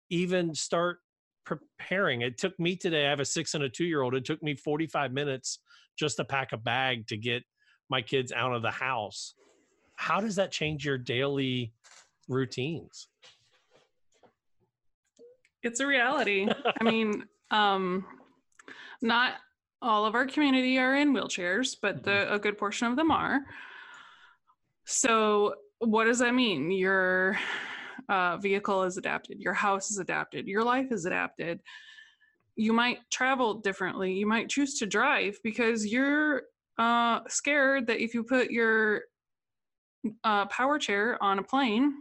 even start preparing? It took me today i have a six and a two year old it took me 45 minutes just to pack a bag to get my kids out of the house. How does that change your daily routines it's a reality <laughs> i mean um not all of our community are in wheelchairs, but the, mm-hmm. a good portion of them are. So, what does that mean? Your uh, vehicle is adapted, your house is adapted, your life is adapted. You might travel differently. You might choose to drive because you're uh, scared that if you put your uh, power chair on a plane,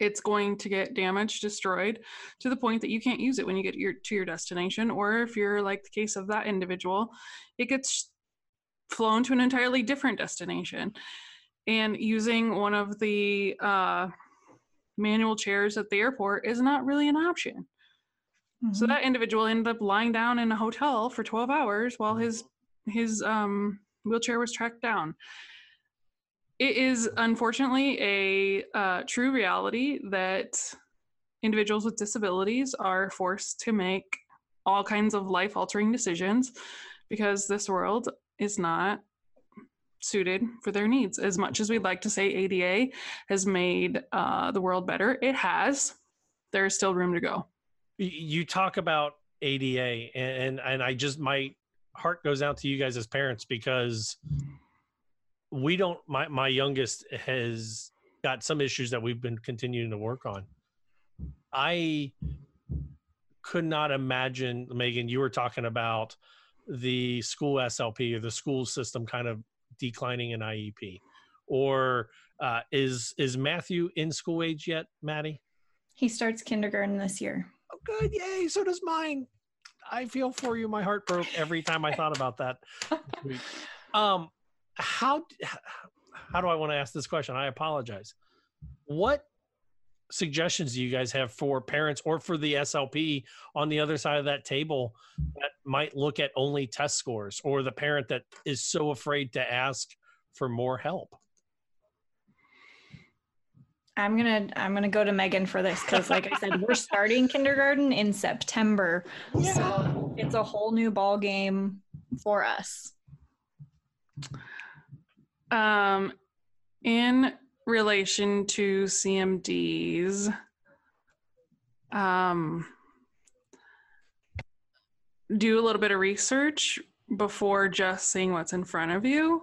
it's going to get damaged, destroyed to the point that you can't use it when you get your, to your destination. Or if you're like the case of that individual, it gets flown to an entirely different destination. And using one of the uh, manual chairs at the airport is not really an option. Mm-hmm. So that individual ended up lying down in a hotel for 12 hours while his his um, wheelchair was tracked down it is unfortunately a uh, true reality that individuals with disabilities are forced to make all kinds of life altering decisions because this world is not suited for their needs. As much as we'd like to say ADA has made uh, the world better, it has. There's still room to go. You talk about ADA, and and I just my heart goes out to you guys as parents because we don't my my youngest has got some issues that we've been continuing to work on. I could not imagine megan you were talking about the school slp or the school system kind of declining in iep or uh, is is matthew in school age yet matty? He starts kindergarten this year. Oh good. Yay. So does mine. I feel for you. My heart broke every time i thought about that. <laughs> Um how how do I want to ask this question? I apologize. What suggestions do you guys have for parents or for the SLP on the other side of that table that might look at only test scores or the parent that is so afraid to ask for more help? I'm gonna I'm gonna go to Megan for this because, like I said, we're <laughs> starting kindergarten in September, yeah. so it's a whole new ball game for us. Um, in relation to CMDs, um, do a little bit of research before just seeing what's in front of you.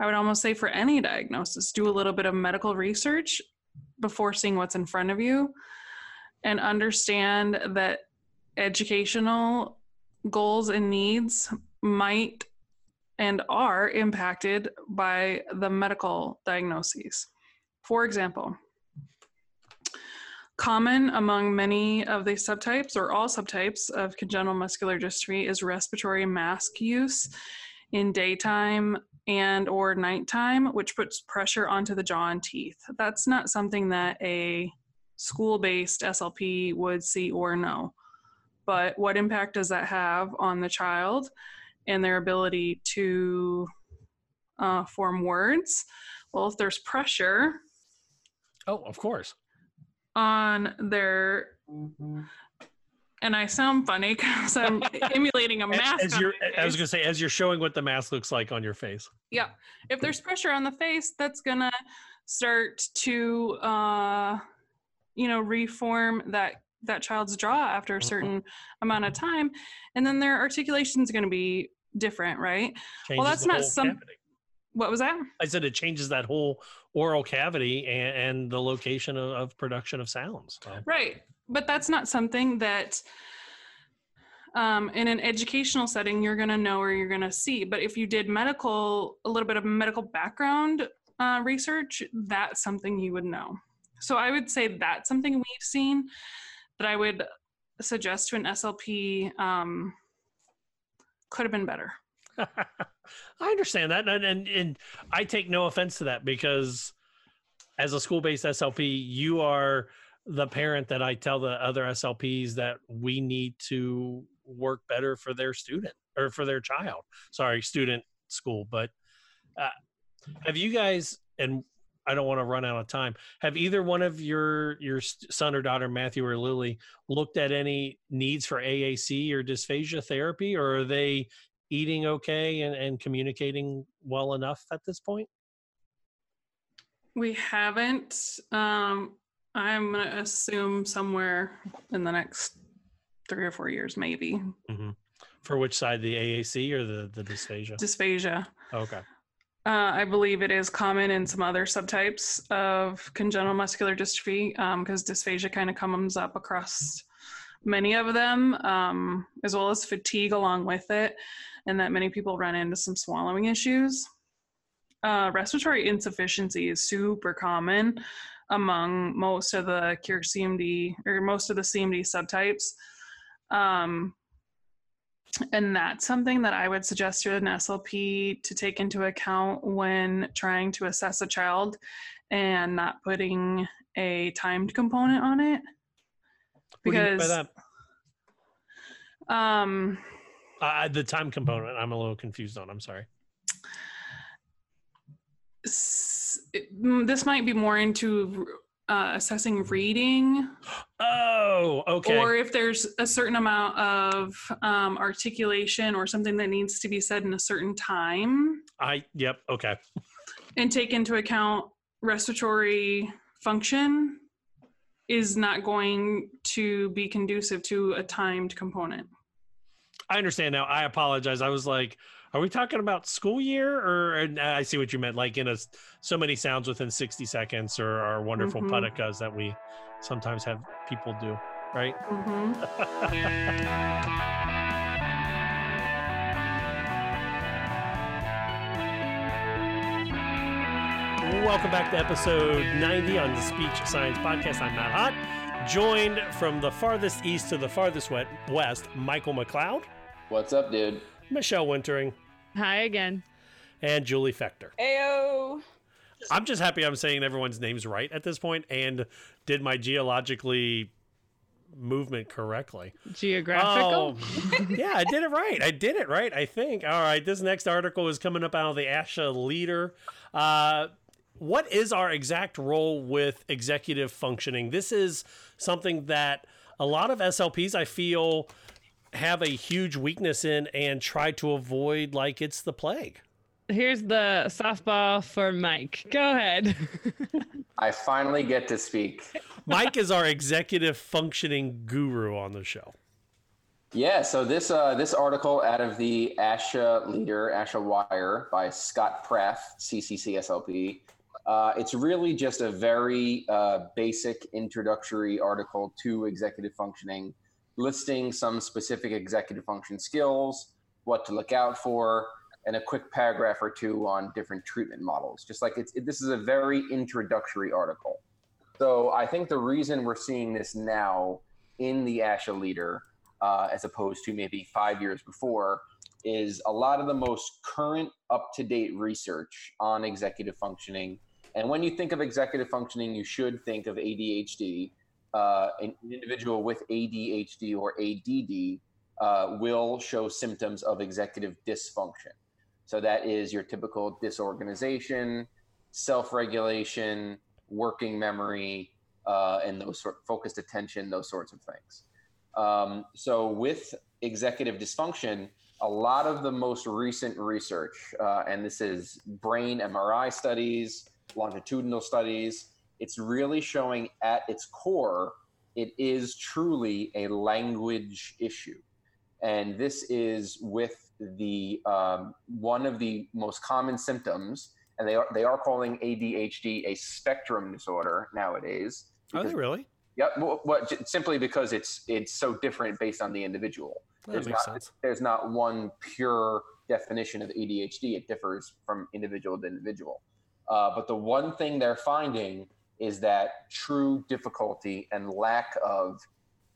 I would almost say for any diagnosis, do a little bit of medical research before seeing what's in front of you and understand that educational goals and needs might and are impacted by the medical diagnoses. For example, common among many of the subtypes or all subtypes of congenital muscular dystrophy is respiratory mask use in daytime and or nighttime which puts pressure onto the jaw and teeth. That's not something that a school-based slp would see or know. But what impact does that have on the child and their ability to uh, form words. Well, if there's pressure, oh, of course, on their and I sound funny because I'm <laughs> emulating a mask. As, as you're, I was going to say, as you're showing what the mask looks like on your face. Yeah, if there's pressure on the face, that's gonna start to, uh, you know, reform that that child's jaw after a mm-hmm. certain mm-hmm. amount of time and then their articulation is going to be different right changes well that's not some cavity. what was that i said it changes that whole oral cavity and, and the location of, of, production of sounds so. right but that's not something that um, in an educational setting you're going to know or you're going to see but if you did medical a little bit of medical background uh, research that's something you would know so i would say that's something we've seen that I would suggest to an SLP um, could have been better. <laughs> I understand that, and, and and I take no offense to that because as a school-based SLP, you are the parent that I tell the other SLPs that we need to work better for their student or for their child. Sorry, student school, but uh, have you guys and I don't want to run out of time. Have either one of your your son or daughter, Matthew or Lily, looked at any needs for AAC or dysphagia therapy, or are they eating okay and, and communicating well enough at this point? We haven't. Um, I'm gonna assume somewhere in the next three or four years, maybe. Mm-hmm. For which side, the AAC or the the dysphagia? Dysphagia. Okay. Uh, I believe it is common in some other subtypes of congenital muscular dystrophy because um, dysphagia kind of comes up across many of them, um, as well as fatigue along with it, and that many people run into some swallowing issues. Uh, respiratory insufficiency is super common among most of the cure CMD or most of the CMD subtypes. Um, and that's something that I would suggest to an SLP to take into account when trying to assess a child and not putting a timed component on it. Because um uh, the time component I'm a little confused on. I'm sorry. Mm, this might be more into uh, assessing reading. Oh, okay. Or if there's a certain amount of um, articulation or something that needs to be said in a certain time. I, yep, okay. And take into account respiratory function is not going to be conducive to a timed component. I understand now. I apologize. I was like, are we talking about school year or I see what you meant, like in a so many sounds within 60 seconds or our wonderful mm-hmm. padakas that we sometimes have people do, right? Mm-hmm. Welcome back to episode 90 on the Speech Science Podcast. I'm Matt Hott, joined from the farthest east to the farthest west, Michael McLeod. What's up, dude? Michelle Wintering. Hi again. And Julie Fechter. Ayo. I'm just happy I'm saying everyone's names right at this point and did my geologically movement correctly. Geographical? Oh, yeah, I did it right. I did it right, I think. All right, this next article is coming up out of the ASHA Leader. Uh, what is our exact role with executive functioning? This is something that a lot of SLPs, I feel, have a huge weakness in and try to avoid like it's the plague. Here's the softball for Mike. Go ahead. <laughs> I finally get to speak. Mike is our executive functioning guru on the show. Yeah, so this uh, this article out of the ASHA Leader, ASHA Wire by Scott Prath, CCCSLP. Uh, it's really just a very uh, basic introductory article to executive functioning listing some specific executive function skills, what to look out for, and a quick paragraph or two on different treatment models. Just like it's, it, this is a very introductory article. So I think the reason we're seeing this now in the ASHA leader, uh, as opposed to maybe five years before, is a lot of the most current, up to date research on executive functioning. And when you think of executive functioning, you should think of ADHD uh, an individual with ADHD or ADD uh, will show symptoms of executive dysfunction. So that is your typical disorganization, self-regulation, working memory, uh, and those sort focused attention, those sorts of things. Um, so with executive dysfunction, a lot of the most recent research, uh, and this is brain MRI studies, longitudinal studies, it's really showing at its core, it is truly a language issue. And this is with the um, one of the most common symptoms, and they are they are calling ADHD a spectrum disorder nowadays. Are they really? Yep. Well, well, simply because it's it's so different based on the individual. That there's makes not, sense. There's not one pure definition of ADHD. It differs from individual to individual. Uh, but the one thing they're finding is that true difficulty and lack of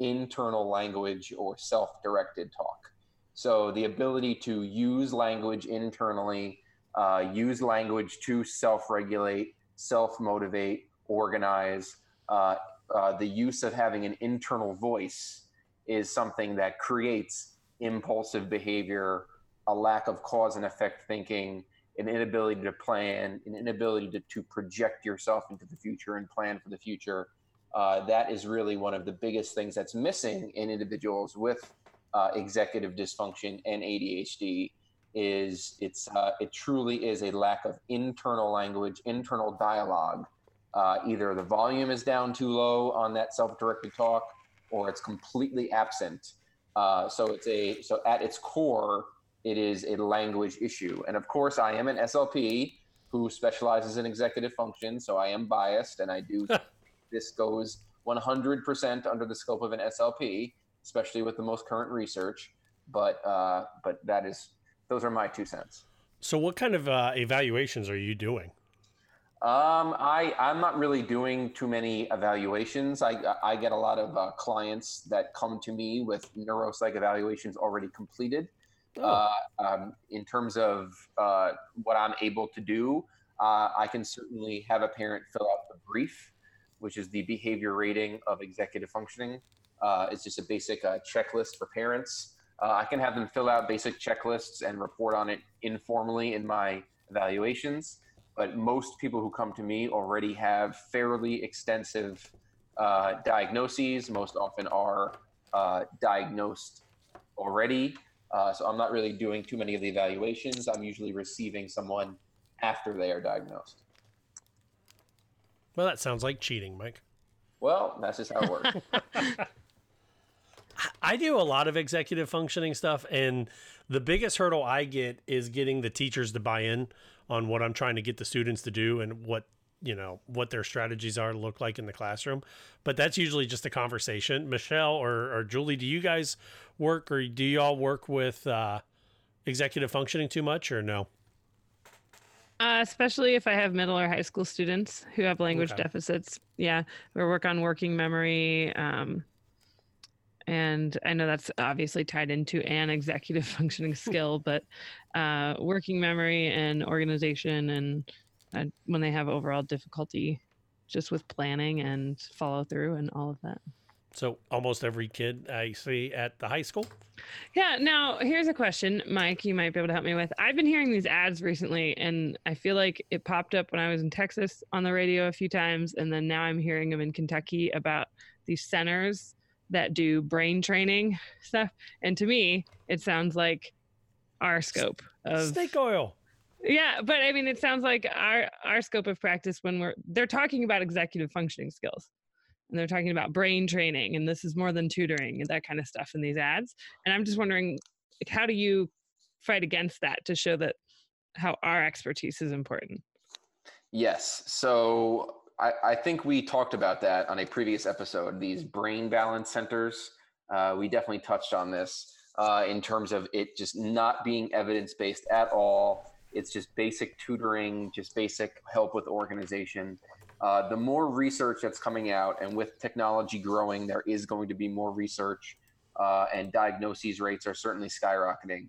internal language or self directed talk. So the ability to use language internally, uh, use language to self regulate, self motivate, organize, uh, uh, the use of having an internal voice is something that creates impulsive behavior, a lack of cause and effect thinking, an inability to plan, an inability to, to project yourself into the future and plan for the future. Uh, that is really one of the biggest things that's missing in individuals with uh, executive dysfunction and ADHD. Is it's uh, it truly is a lack of internal language, internal dialogue. Uh, either the volume is down too low on that self-directed talk, or it's completely absent. Uh, so it's a so at its core, it is a language issue. And of course, I am an SLP who specializes in executive function, so I am biased, and I do this goes 100% under the scope of an SLP, especially with the most current research. But uh, but that is those are my two cents. So, what kind of uh, evaluations are you doing? Um, I I'm not really doing too many evaluations. I I get a lot of uh, clients that come to me with neuropsych evaluations already completed. Oh. Uh, um, in terms of uh, what I'm able to do, uh, I can certainly have a parent fill out the brief, which is the behavior rating of executive functioning. It's just a basic checklist for parents. I can have them fill out basic checklists and report on it informally in my evaluations but most people who come to me already have fairly extensive uh, diagnoses. Most often are uh, diagnosed already. Uh, so I'm not really doing too many of the evaluations. I'm usually receiving someone after they are diagnosed. Well, that sounds like cheating, Mike. Well, that's just how it works. <laughs> I do a lot of executive functioning stuff, and the biggest hurdle I get is getting the teachers to buy in on what I'm trying to get the students to do and what you know what their strategies are to look like in the classroom but that's usually just a conversation michelle or, or julie do you guys work or do y'all work with uh, executive functioning too much or no uh, especially if I have middle or high school students who have language okay. deficits. Yeah, we work on working memory, um, and I know that's obviously tied into an executive <laughs> functioning skill, but uh, working memory and organization, and uh, when they have overall difficulty just with planning and follow through and all of that. So almost every kid I see at the high school. Yeah. Now here's a question, Mike. You might be able to help me with. I've been hearing these ads recently, and I feel like it popped up when I was in Texas on the radio a few times, and then now I'm hearing them in Kentucky about these centers that do brain training <laughs> stuff. And to me, it sounds like our scope of snake oil. Yeah, but I mean, it sounds like our our scope of practice when we're they're talking about executive functioning skills, and they're talking about brain training, and this is more than tutoring and that kind of stuff in these ads. And I'm just wondering, like, how do you fight against that to show that how our expertise is important? Yes. So I, I, think we talked about that on a previous episode. These brain balance centers, uh, we definitely touched on this uh, in terms of it just not being evidence based at all. It's just basic tutoring, just basic help with organization. Uh, the more research that's coming out, and with technology growing, there is going to be more research, uh, and diagnoses rates are certainly skyrocketing.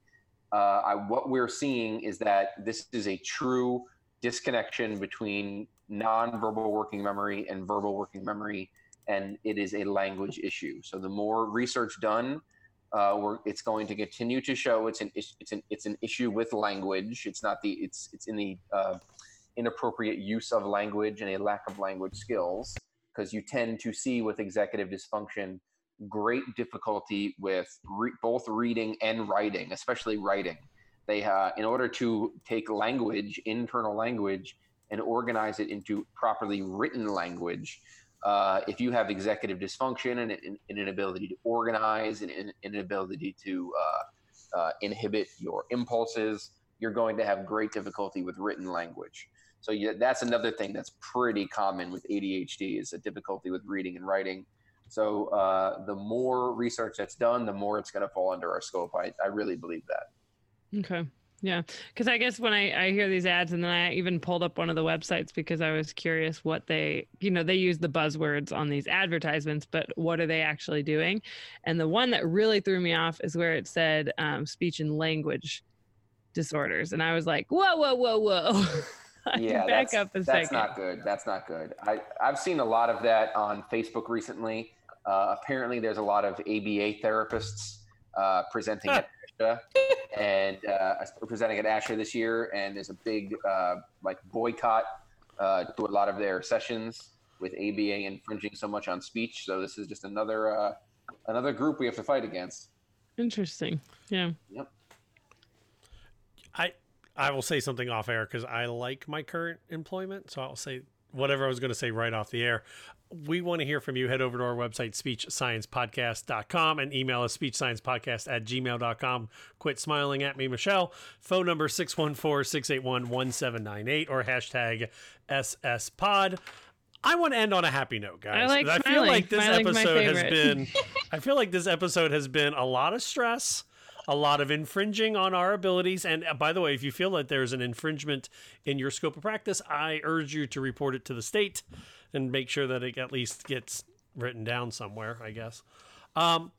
Uh, I, what we're seeing is that this is a true disconnection between nonverbal working memory and verbal working memory, and it is a language issue. So the more research done, uh, it's going to continue to show it's an it's an it's an issue with language. It's not the it's it's in the uh, inappropriate use of language and a lack of language skills because you tend to see with executive dysfunction great difficulty with re- both reading and writing, especially writing. They uh, in order to take language, internal language, and organize it into properly written language. Uh, if you have executive dysfunction and an inability to organize and an inability to uh, uh, inhibit your impulses, you're going to have great difficulty with written language. So yeah, that's another thing that's pretty common with ADHD is a difficulty with reading and writing. So uh, the more research that's done, the more it's going to fall under our scope. I, I really believe that. Okay. Yeah, because I guess when I, I hear these ads, and then I even pulled up one of the websites because I was curious what they, you know, they use the buzzwords on these advertisements, but what are they actually doing? And the one that really threw me off is where it said um, speech and language disorders, and I was like, whoa, whoa, whoa, whoa. <laughs> <laughs> yeah, back that's, up a that's second. not good. That's not good. I, I've seen a lot of that on Facebook recently. Uh, apparently, there's a lot of ABA therapists uh, presenting at ASHA and uh, presenting at ASHA this year, and there's a big uh, like boycott uh, to a lot of their sessions with ABA infringing so much on speech. So this is just another uh, another group we have to fight against. Interesting. Yeah. Yep. I I will say something off air because I like my current employment, so I'll say whatever I was going to say right off the air. We want to hear from you. Head over to our website, speechsciencepodcast.com, and email us speechsciencepodcast at gmail.com. Quit smiling at me, Michelle. Phone number 614 681 1798 or hashtag SSPod. I want to end on a happy note, guys. I like I feel like this Smiling's episode has been <laughs> I feel like this episode has been a lot of stress, a lot of infringing on our abilities. And uh, by the way, if you feel that there's an infringement in your scope of practice, I urge you to report it to the state and make sure that it at least gets written down somewhere, I guess. Um,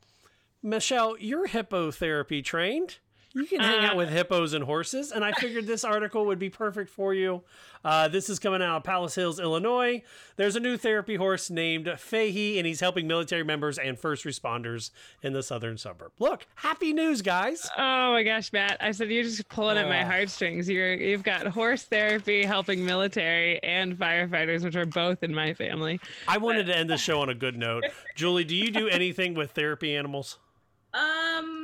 Michelle, you're hippotherapy trained. You can hang out Uh, with hippos and horses, and I figured this article would be perfect for you. Uh, this is coming out of Palos Hills, Illinois. There's a new therapy horse named Fahey, and he's helping military members and first responders in the southern suburb. Look, happy news, guys! Oh my gosh, Matt! I said you're just pulling at my Oh. heartstrings. You're you've got horse therapy helping military and firefighters, which are both in my family. I wanted to end the show on a good note. Julie, do you do anything with therapy animals? Um,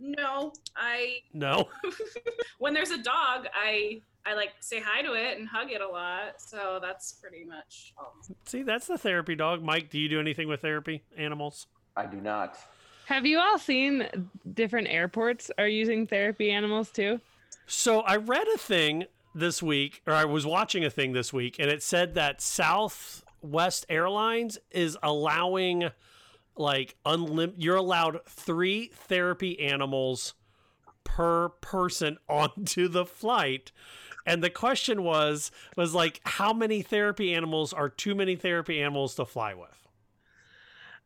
no, I No. <laughs> when there's a dog, I I like say hi to it and hug it a lot. So that's pretty much all. See, that's the therapy dog. Mike, do you do anything with therapy animals? I do not. Have you all seen different airports are using therapy animals too? So I read a thing this week, or I was watching a thing this week, and it said that Southwest Airlines is allowing like unlim you're allowed three therapy animals per person <laughs> onto the flight. And the question was was like how many therapy animals are too many therapy animals to fly with?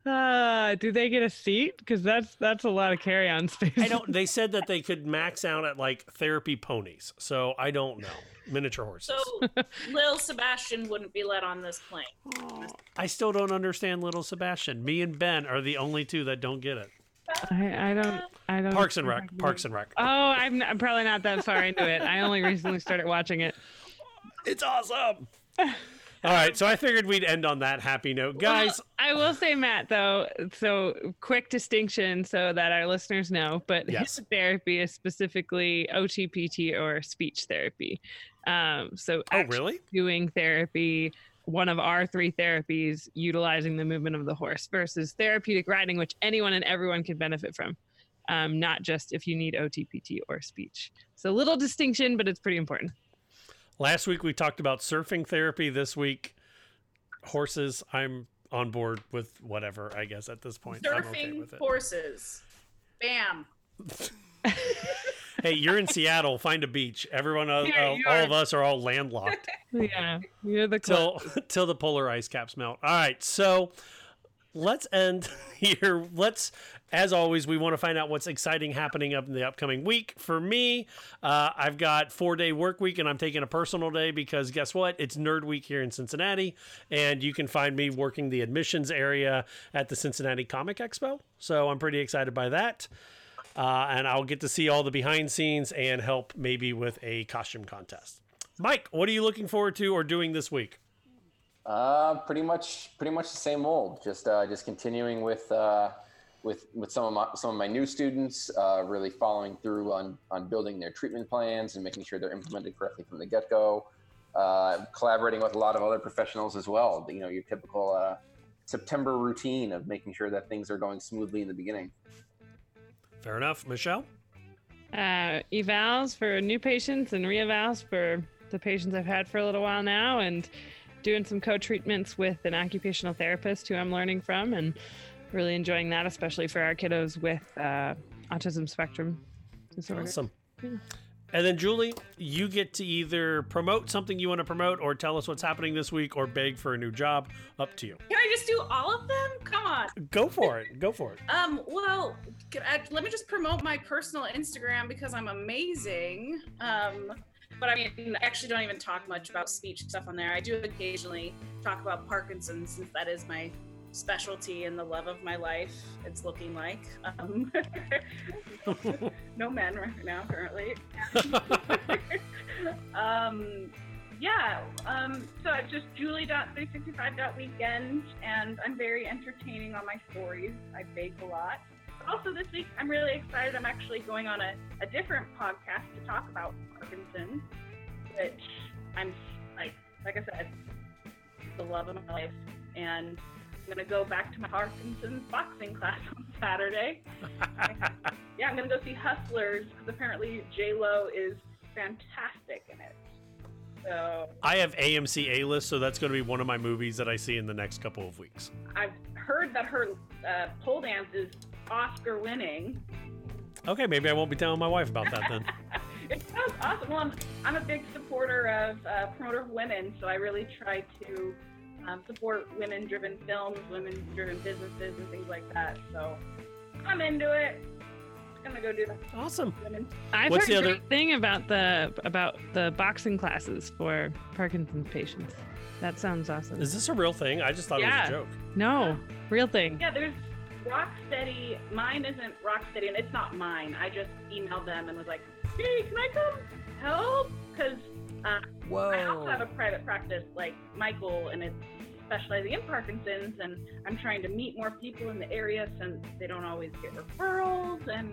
Uh, do they get a seat? Because that's that's a lot of carry-on space. I don't they said that <laughs> they could max out at like therapy ponies. So I don't know. Miniature horses. So little Sebastian wouldn't be let on this plane. I still don't understand little Sebastian. Me and Ben are the only two that don't get it. I, I don't. I don't. Parks and Rec. Parks and Rec. Oh, I'm, I'm probably not that far into it. I only recently started watching it. It's awesome. <laughs> All right, so I figured we'd end on that happy note, guys. Well, I will say, Matt, though, so quick distinction so that our listeners know, but Yes. therapy is specifically OTPT or speech therapy. Um, so, Oh, really? Doing therapy, one of our three therapies, utilizing the movement of the horse versus therapeutic riding, which anyone and everyone can benefit from, um, not just if you need OTPT or speech. So, little distinction, but it's pretty important. Last week we talked about surfing therapy. This week, horses. I'm on board with whatever. I guess at this point, I'm okay Surfing with it. horses. Bam. Hey, you're in Seattle. Find a beach. Everyone, uh, Yeah, uh, all of us are all landlocked. <laughs> Yeah, you're the till <laughs> till the polar ice caps melt. All right, so let's end <laughs> here. Let's, as always, we want to find out what's exciting happening up in the upcoming week. For me, uh, I've got four day work week, and I'm taking a personal day because guess what? It's Nerd Week here in Cincinnati, and you can find me working the admissions area at the Cincinnati Comic Expo. So I'm pretty excited by that. Uh, and I'll get to see all the behind scenes and help maybe with a costume contest. Mike, what are you looking forward to or doing this week? Uh, pretty much, pretty much the same old. Just, uh, just continuing with, uh, with, with some of my, some of my new students, uh, really following through on, on building their treatment plans and making sure they're implemented correctly from the get go. Uh, collaborating with a lot of other professionals as well. You know, your typical uh, September routine of making sure that things are going smoothly in the beginning. Fair enough, Michelle. uh, evals for new patients and reevals for the patients I've had for a little while now, and doing some co-treatments with an occupational therapist who I'm learning from, and really enjoying that, especially for our kiddos with uh, autism spectrum disorder. Awesome. Yeah. And then, Julie, you get to either promote something you want to promote or tell us what's happening this week or beg for a new job. Up to you. Can I just do all of them? Come on. Go for it. Go for it. <laughs> Um, well, I, let me just promote my personal Instagram because I'm amazing. Um, but I mean, I actually don't even talk much about speech stuff on there. I do occasionally talk about Parkinson's since that is my specialty and the love of my life. It's looking like um, <laughs> no men right now, apparently. <laughs> um, yeah, um, so it's just julie.365.weekend, and I'm very entertaining on my stories. I bake a lot. Also, this week, I'm really excited. I'm actually going on a, a different podcast to talk about Which I'm like, like I said, the love of my life. And I'm gonna go back to my Parkinson's boxing class on Saturday. <laughs> yeah, I'm gonna go see Hustlers because apparently J Lo is fantastic in it. So I have AMC A list, so that's going to be one of my movies that I see in the next couple of weeks. I've heard that her uh, pole dance is Oscar winning. Okay, maybe I won't be telling my wife about that then. <laughs> it sounds awesome. Well, I'm, I'm a big supporter of uh, promoter of women, so I really try to um, support women-driven films, women-driven businesses, and things like that. So I'm into it. I'm gonna go do that. Awesome. Women. I've What's heard the a other- thing about the about the boxing classes for Parkinson's patients. That sounds awesome. Is this a real thing? I just thought yeah. it was a joke. No, real thing. Yeah, there's Rocksteady. Mine isn't Rocksteady, and it's not mine. I just emailed them and was like, "Hey, can I come help?" Because uh, I also have a private practice like Michael, and it's specializing in Parkinson's, and I'm trying to meet more people in the area since they don't always get referrals. And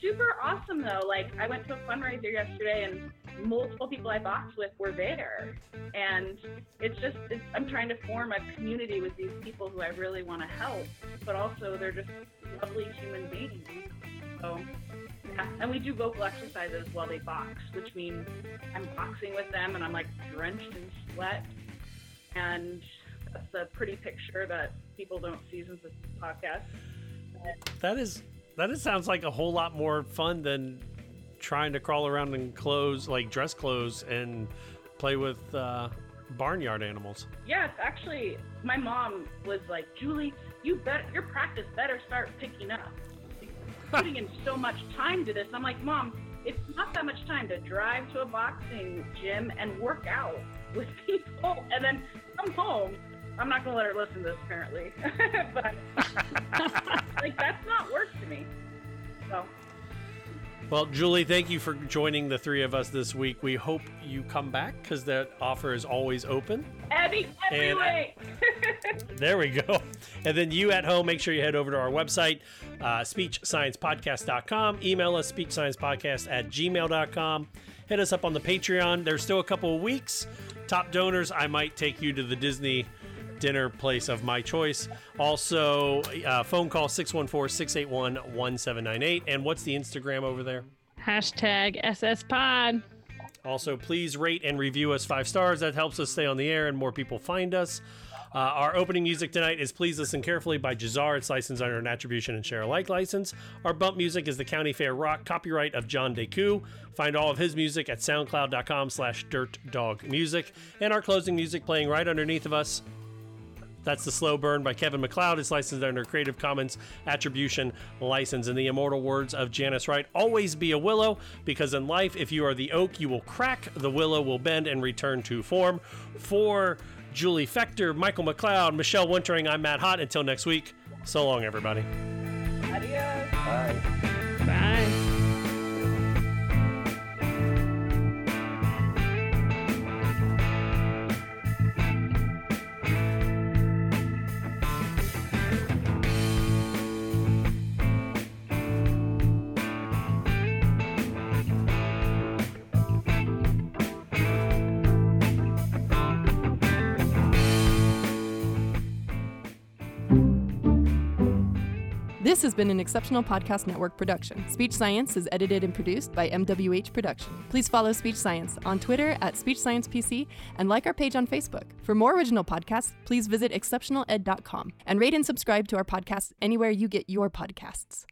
super awesome though. Like I went to a fundraiser yesterday, and multiple people I boxed with were there, and it's just it's, I'm trying to form a community with these people who I really want to help, but also they're just lovely human beings. So. Yeah, and we do vocal exercises while they box, which means I'm boxing with them and I'm like drenched in sweat. And that's a pretty picture that people don't see since this podcast. That is that is sounds like a whole lot more fun than trying to crawl around in clothes like dress clothes and play with uh, barnyard animals. Yes, actually, my mom was like, Julie, you bet your practice better start picking up. Putting in so much time to this. I'm like, Mom, it's not that much time to drive to a boxing gym and work out with <laughs> people and then come home. I'm not gonna let her listen to this apparently, <laughs> but <laughs> like that's not work to me. So Well, Julie, thank you for joining the three of us this week. We hope you come back because that offer is always open. Abby, every way. <laughs> <laughs> There we go. And then you at home, make sure you head over to our website, uh, speechsciencepodcast.com. Email us, speechsciencepodcast at gmail.com. Hit us up on the Patreon. There's still a couple of weeks. Top donors, I might take you to the Disney dinner place of my choice. Also, uh, phone call 614 681 1798. And what's the Instagram over there? Hashtag SSPod. Also, please rate and review us five stars. That helps us stay on the air and more people find us. Uh, our opening music tonight is Please Listen Carefully by Jahzzar. It's licensed under an attribution and share alike license. Our bump music is the County Fair Rock, copyright of John Deku. Find all of his music at soundcloud.com slash dirtdogmusic. And our closing music playing right underneath of us that's The Slow Burn by Kevin MacLeod. It's licensed under Creative Commons Attribution License. In the immortal words of Janice Wright, always be a willow, because in life, if you are the oak, you will crack, the willow will bend and return to form. For Julie Fechter, Michael McLeod, Michelle Wintering, I'm Matt Hott. Until next week, so long, everybody. Adios. Bye. Bye. This has been an Exceptional Podcast Network production. Speech Science is edited and produced by MWH Production. Please follow Speech Science on Twitter at Speech Science PC and like our page on Facebook. For more original podcasts, please visit exceptionaled.com and rate and subscribe to our podcast anywhere you get your podcasts.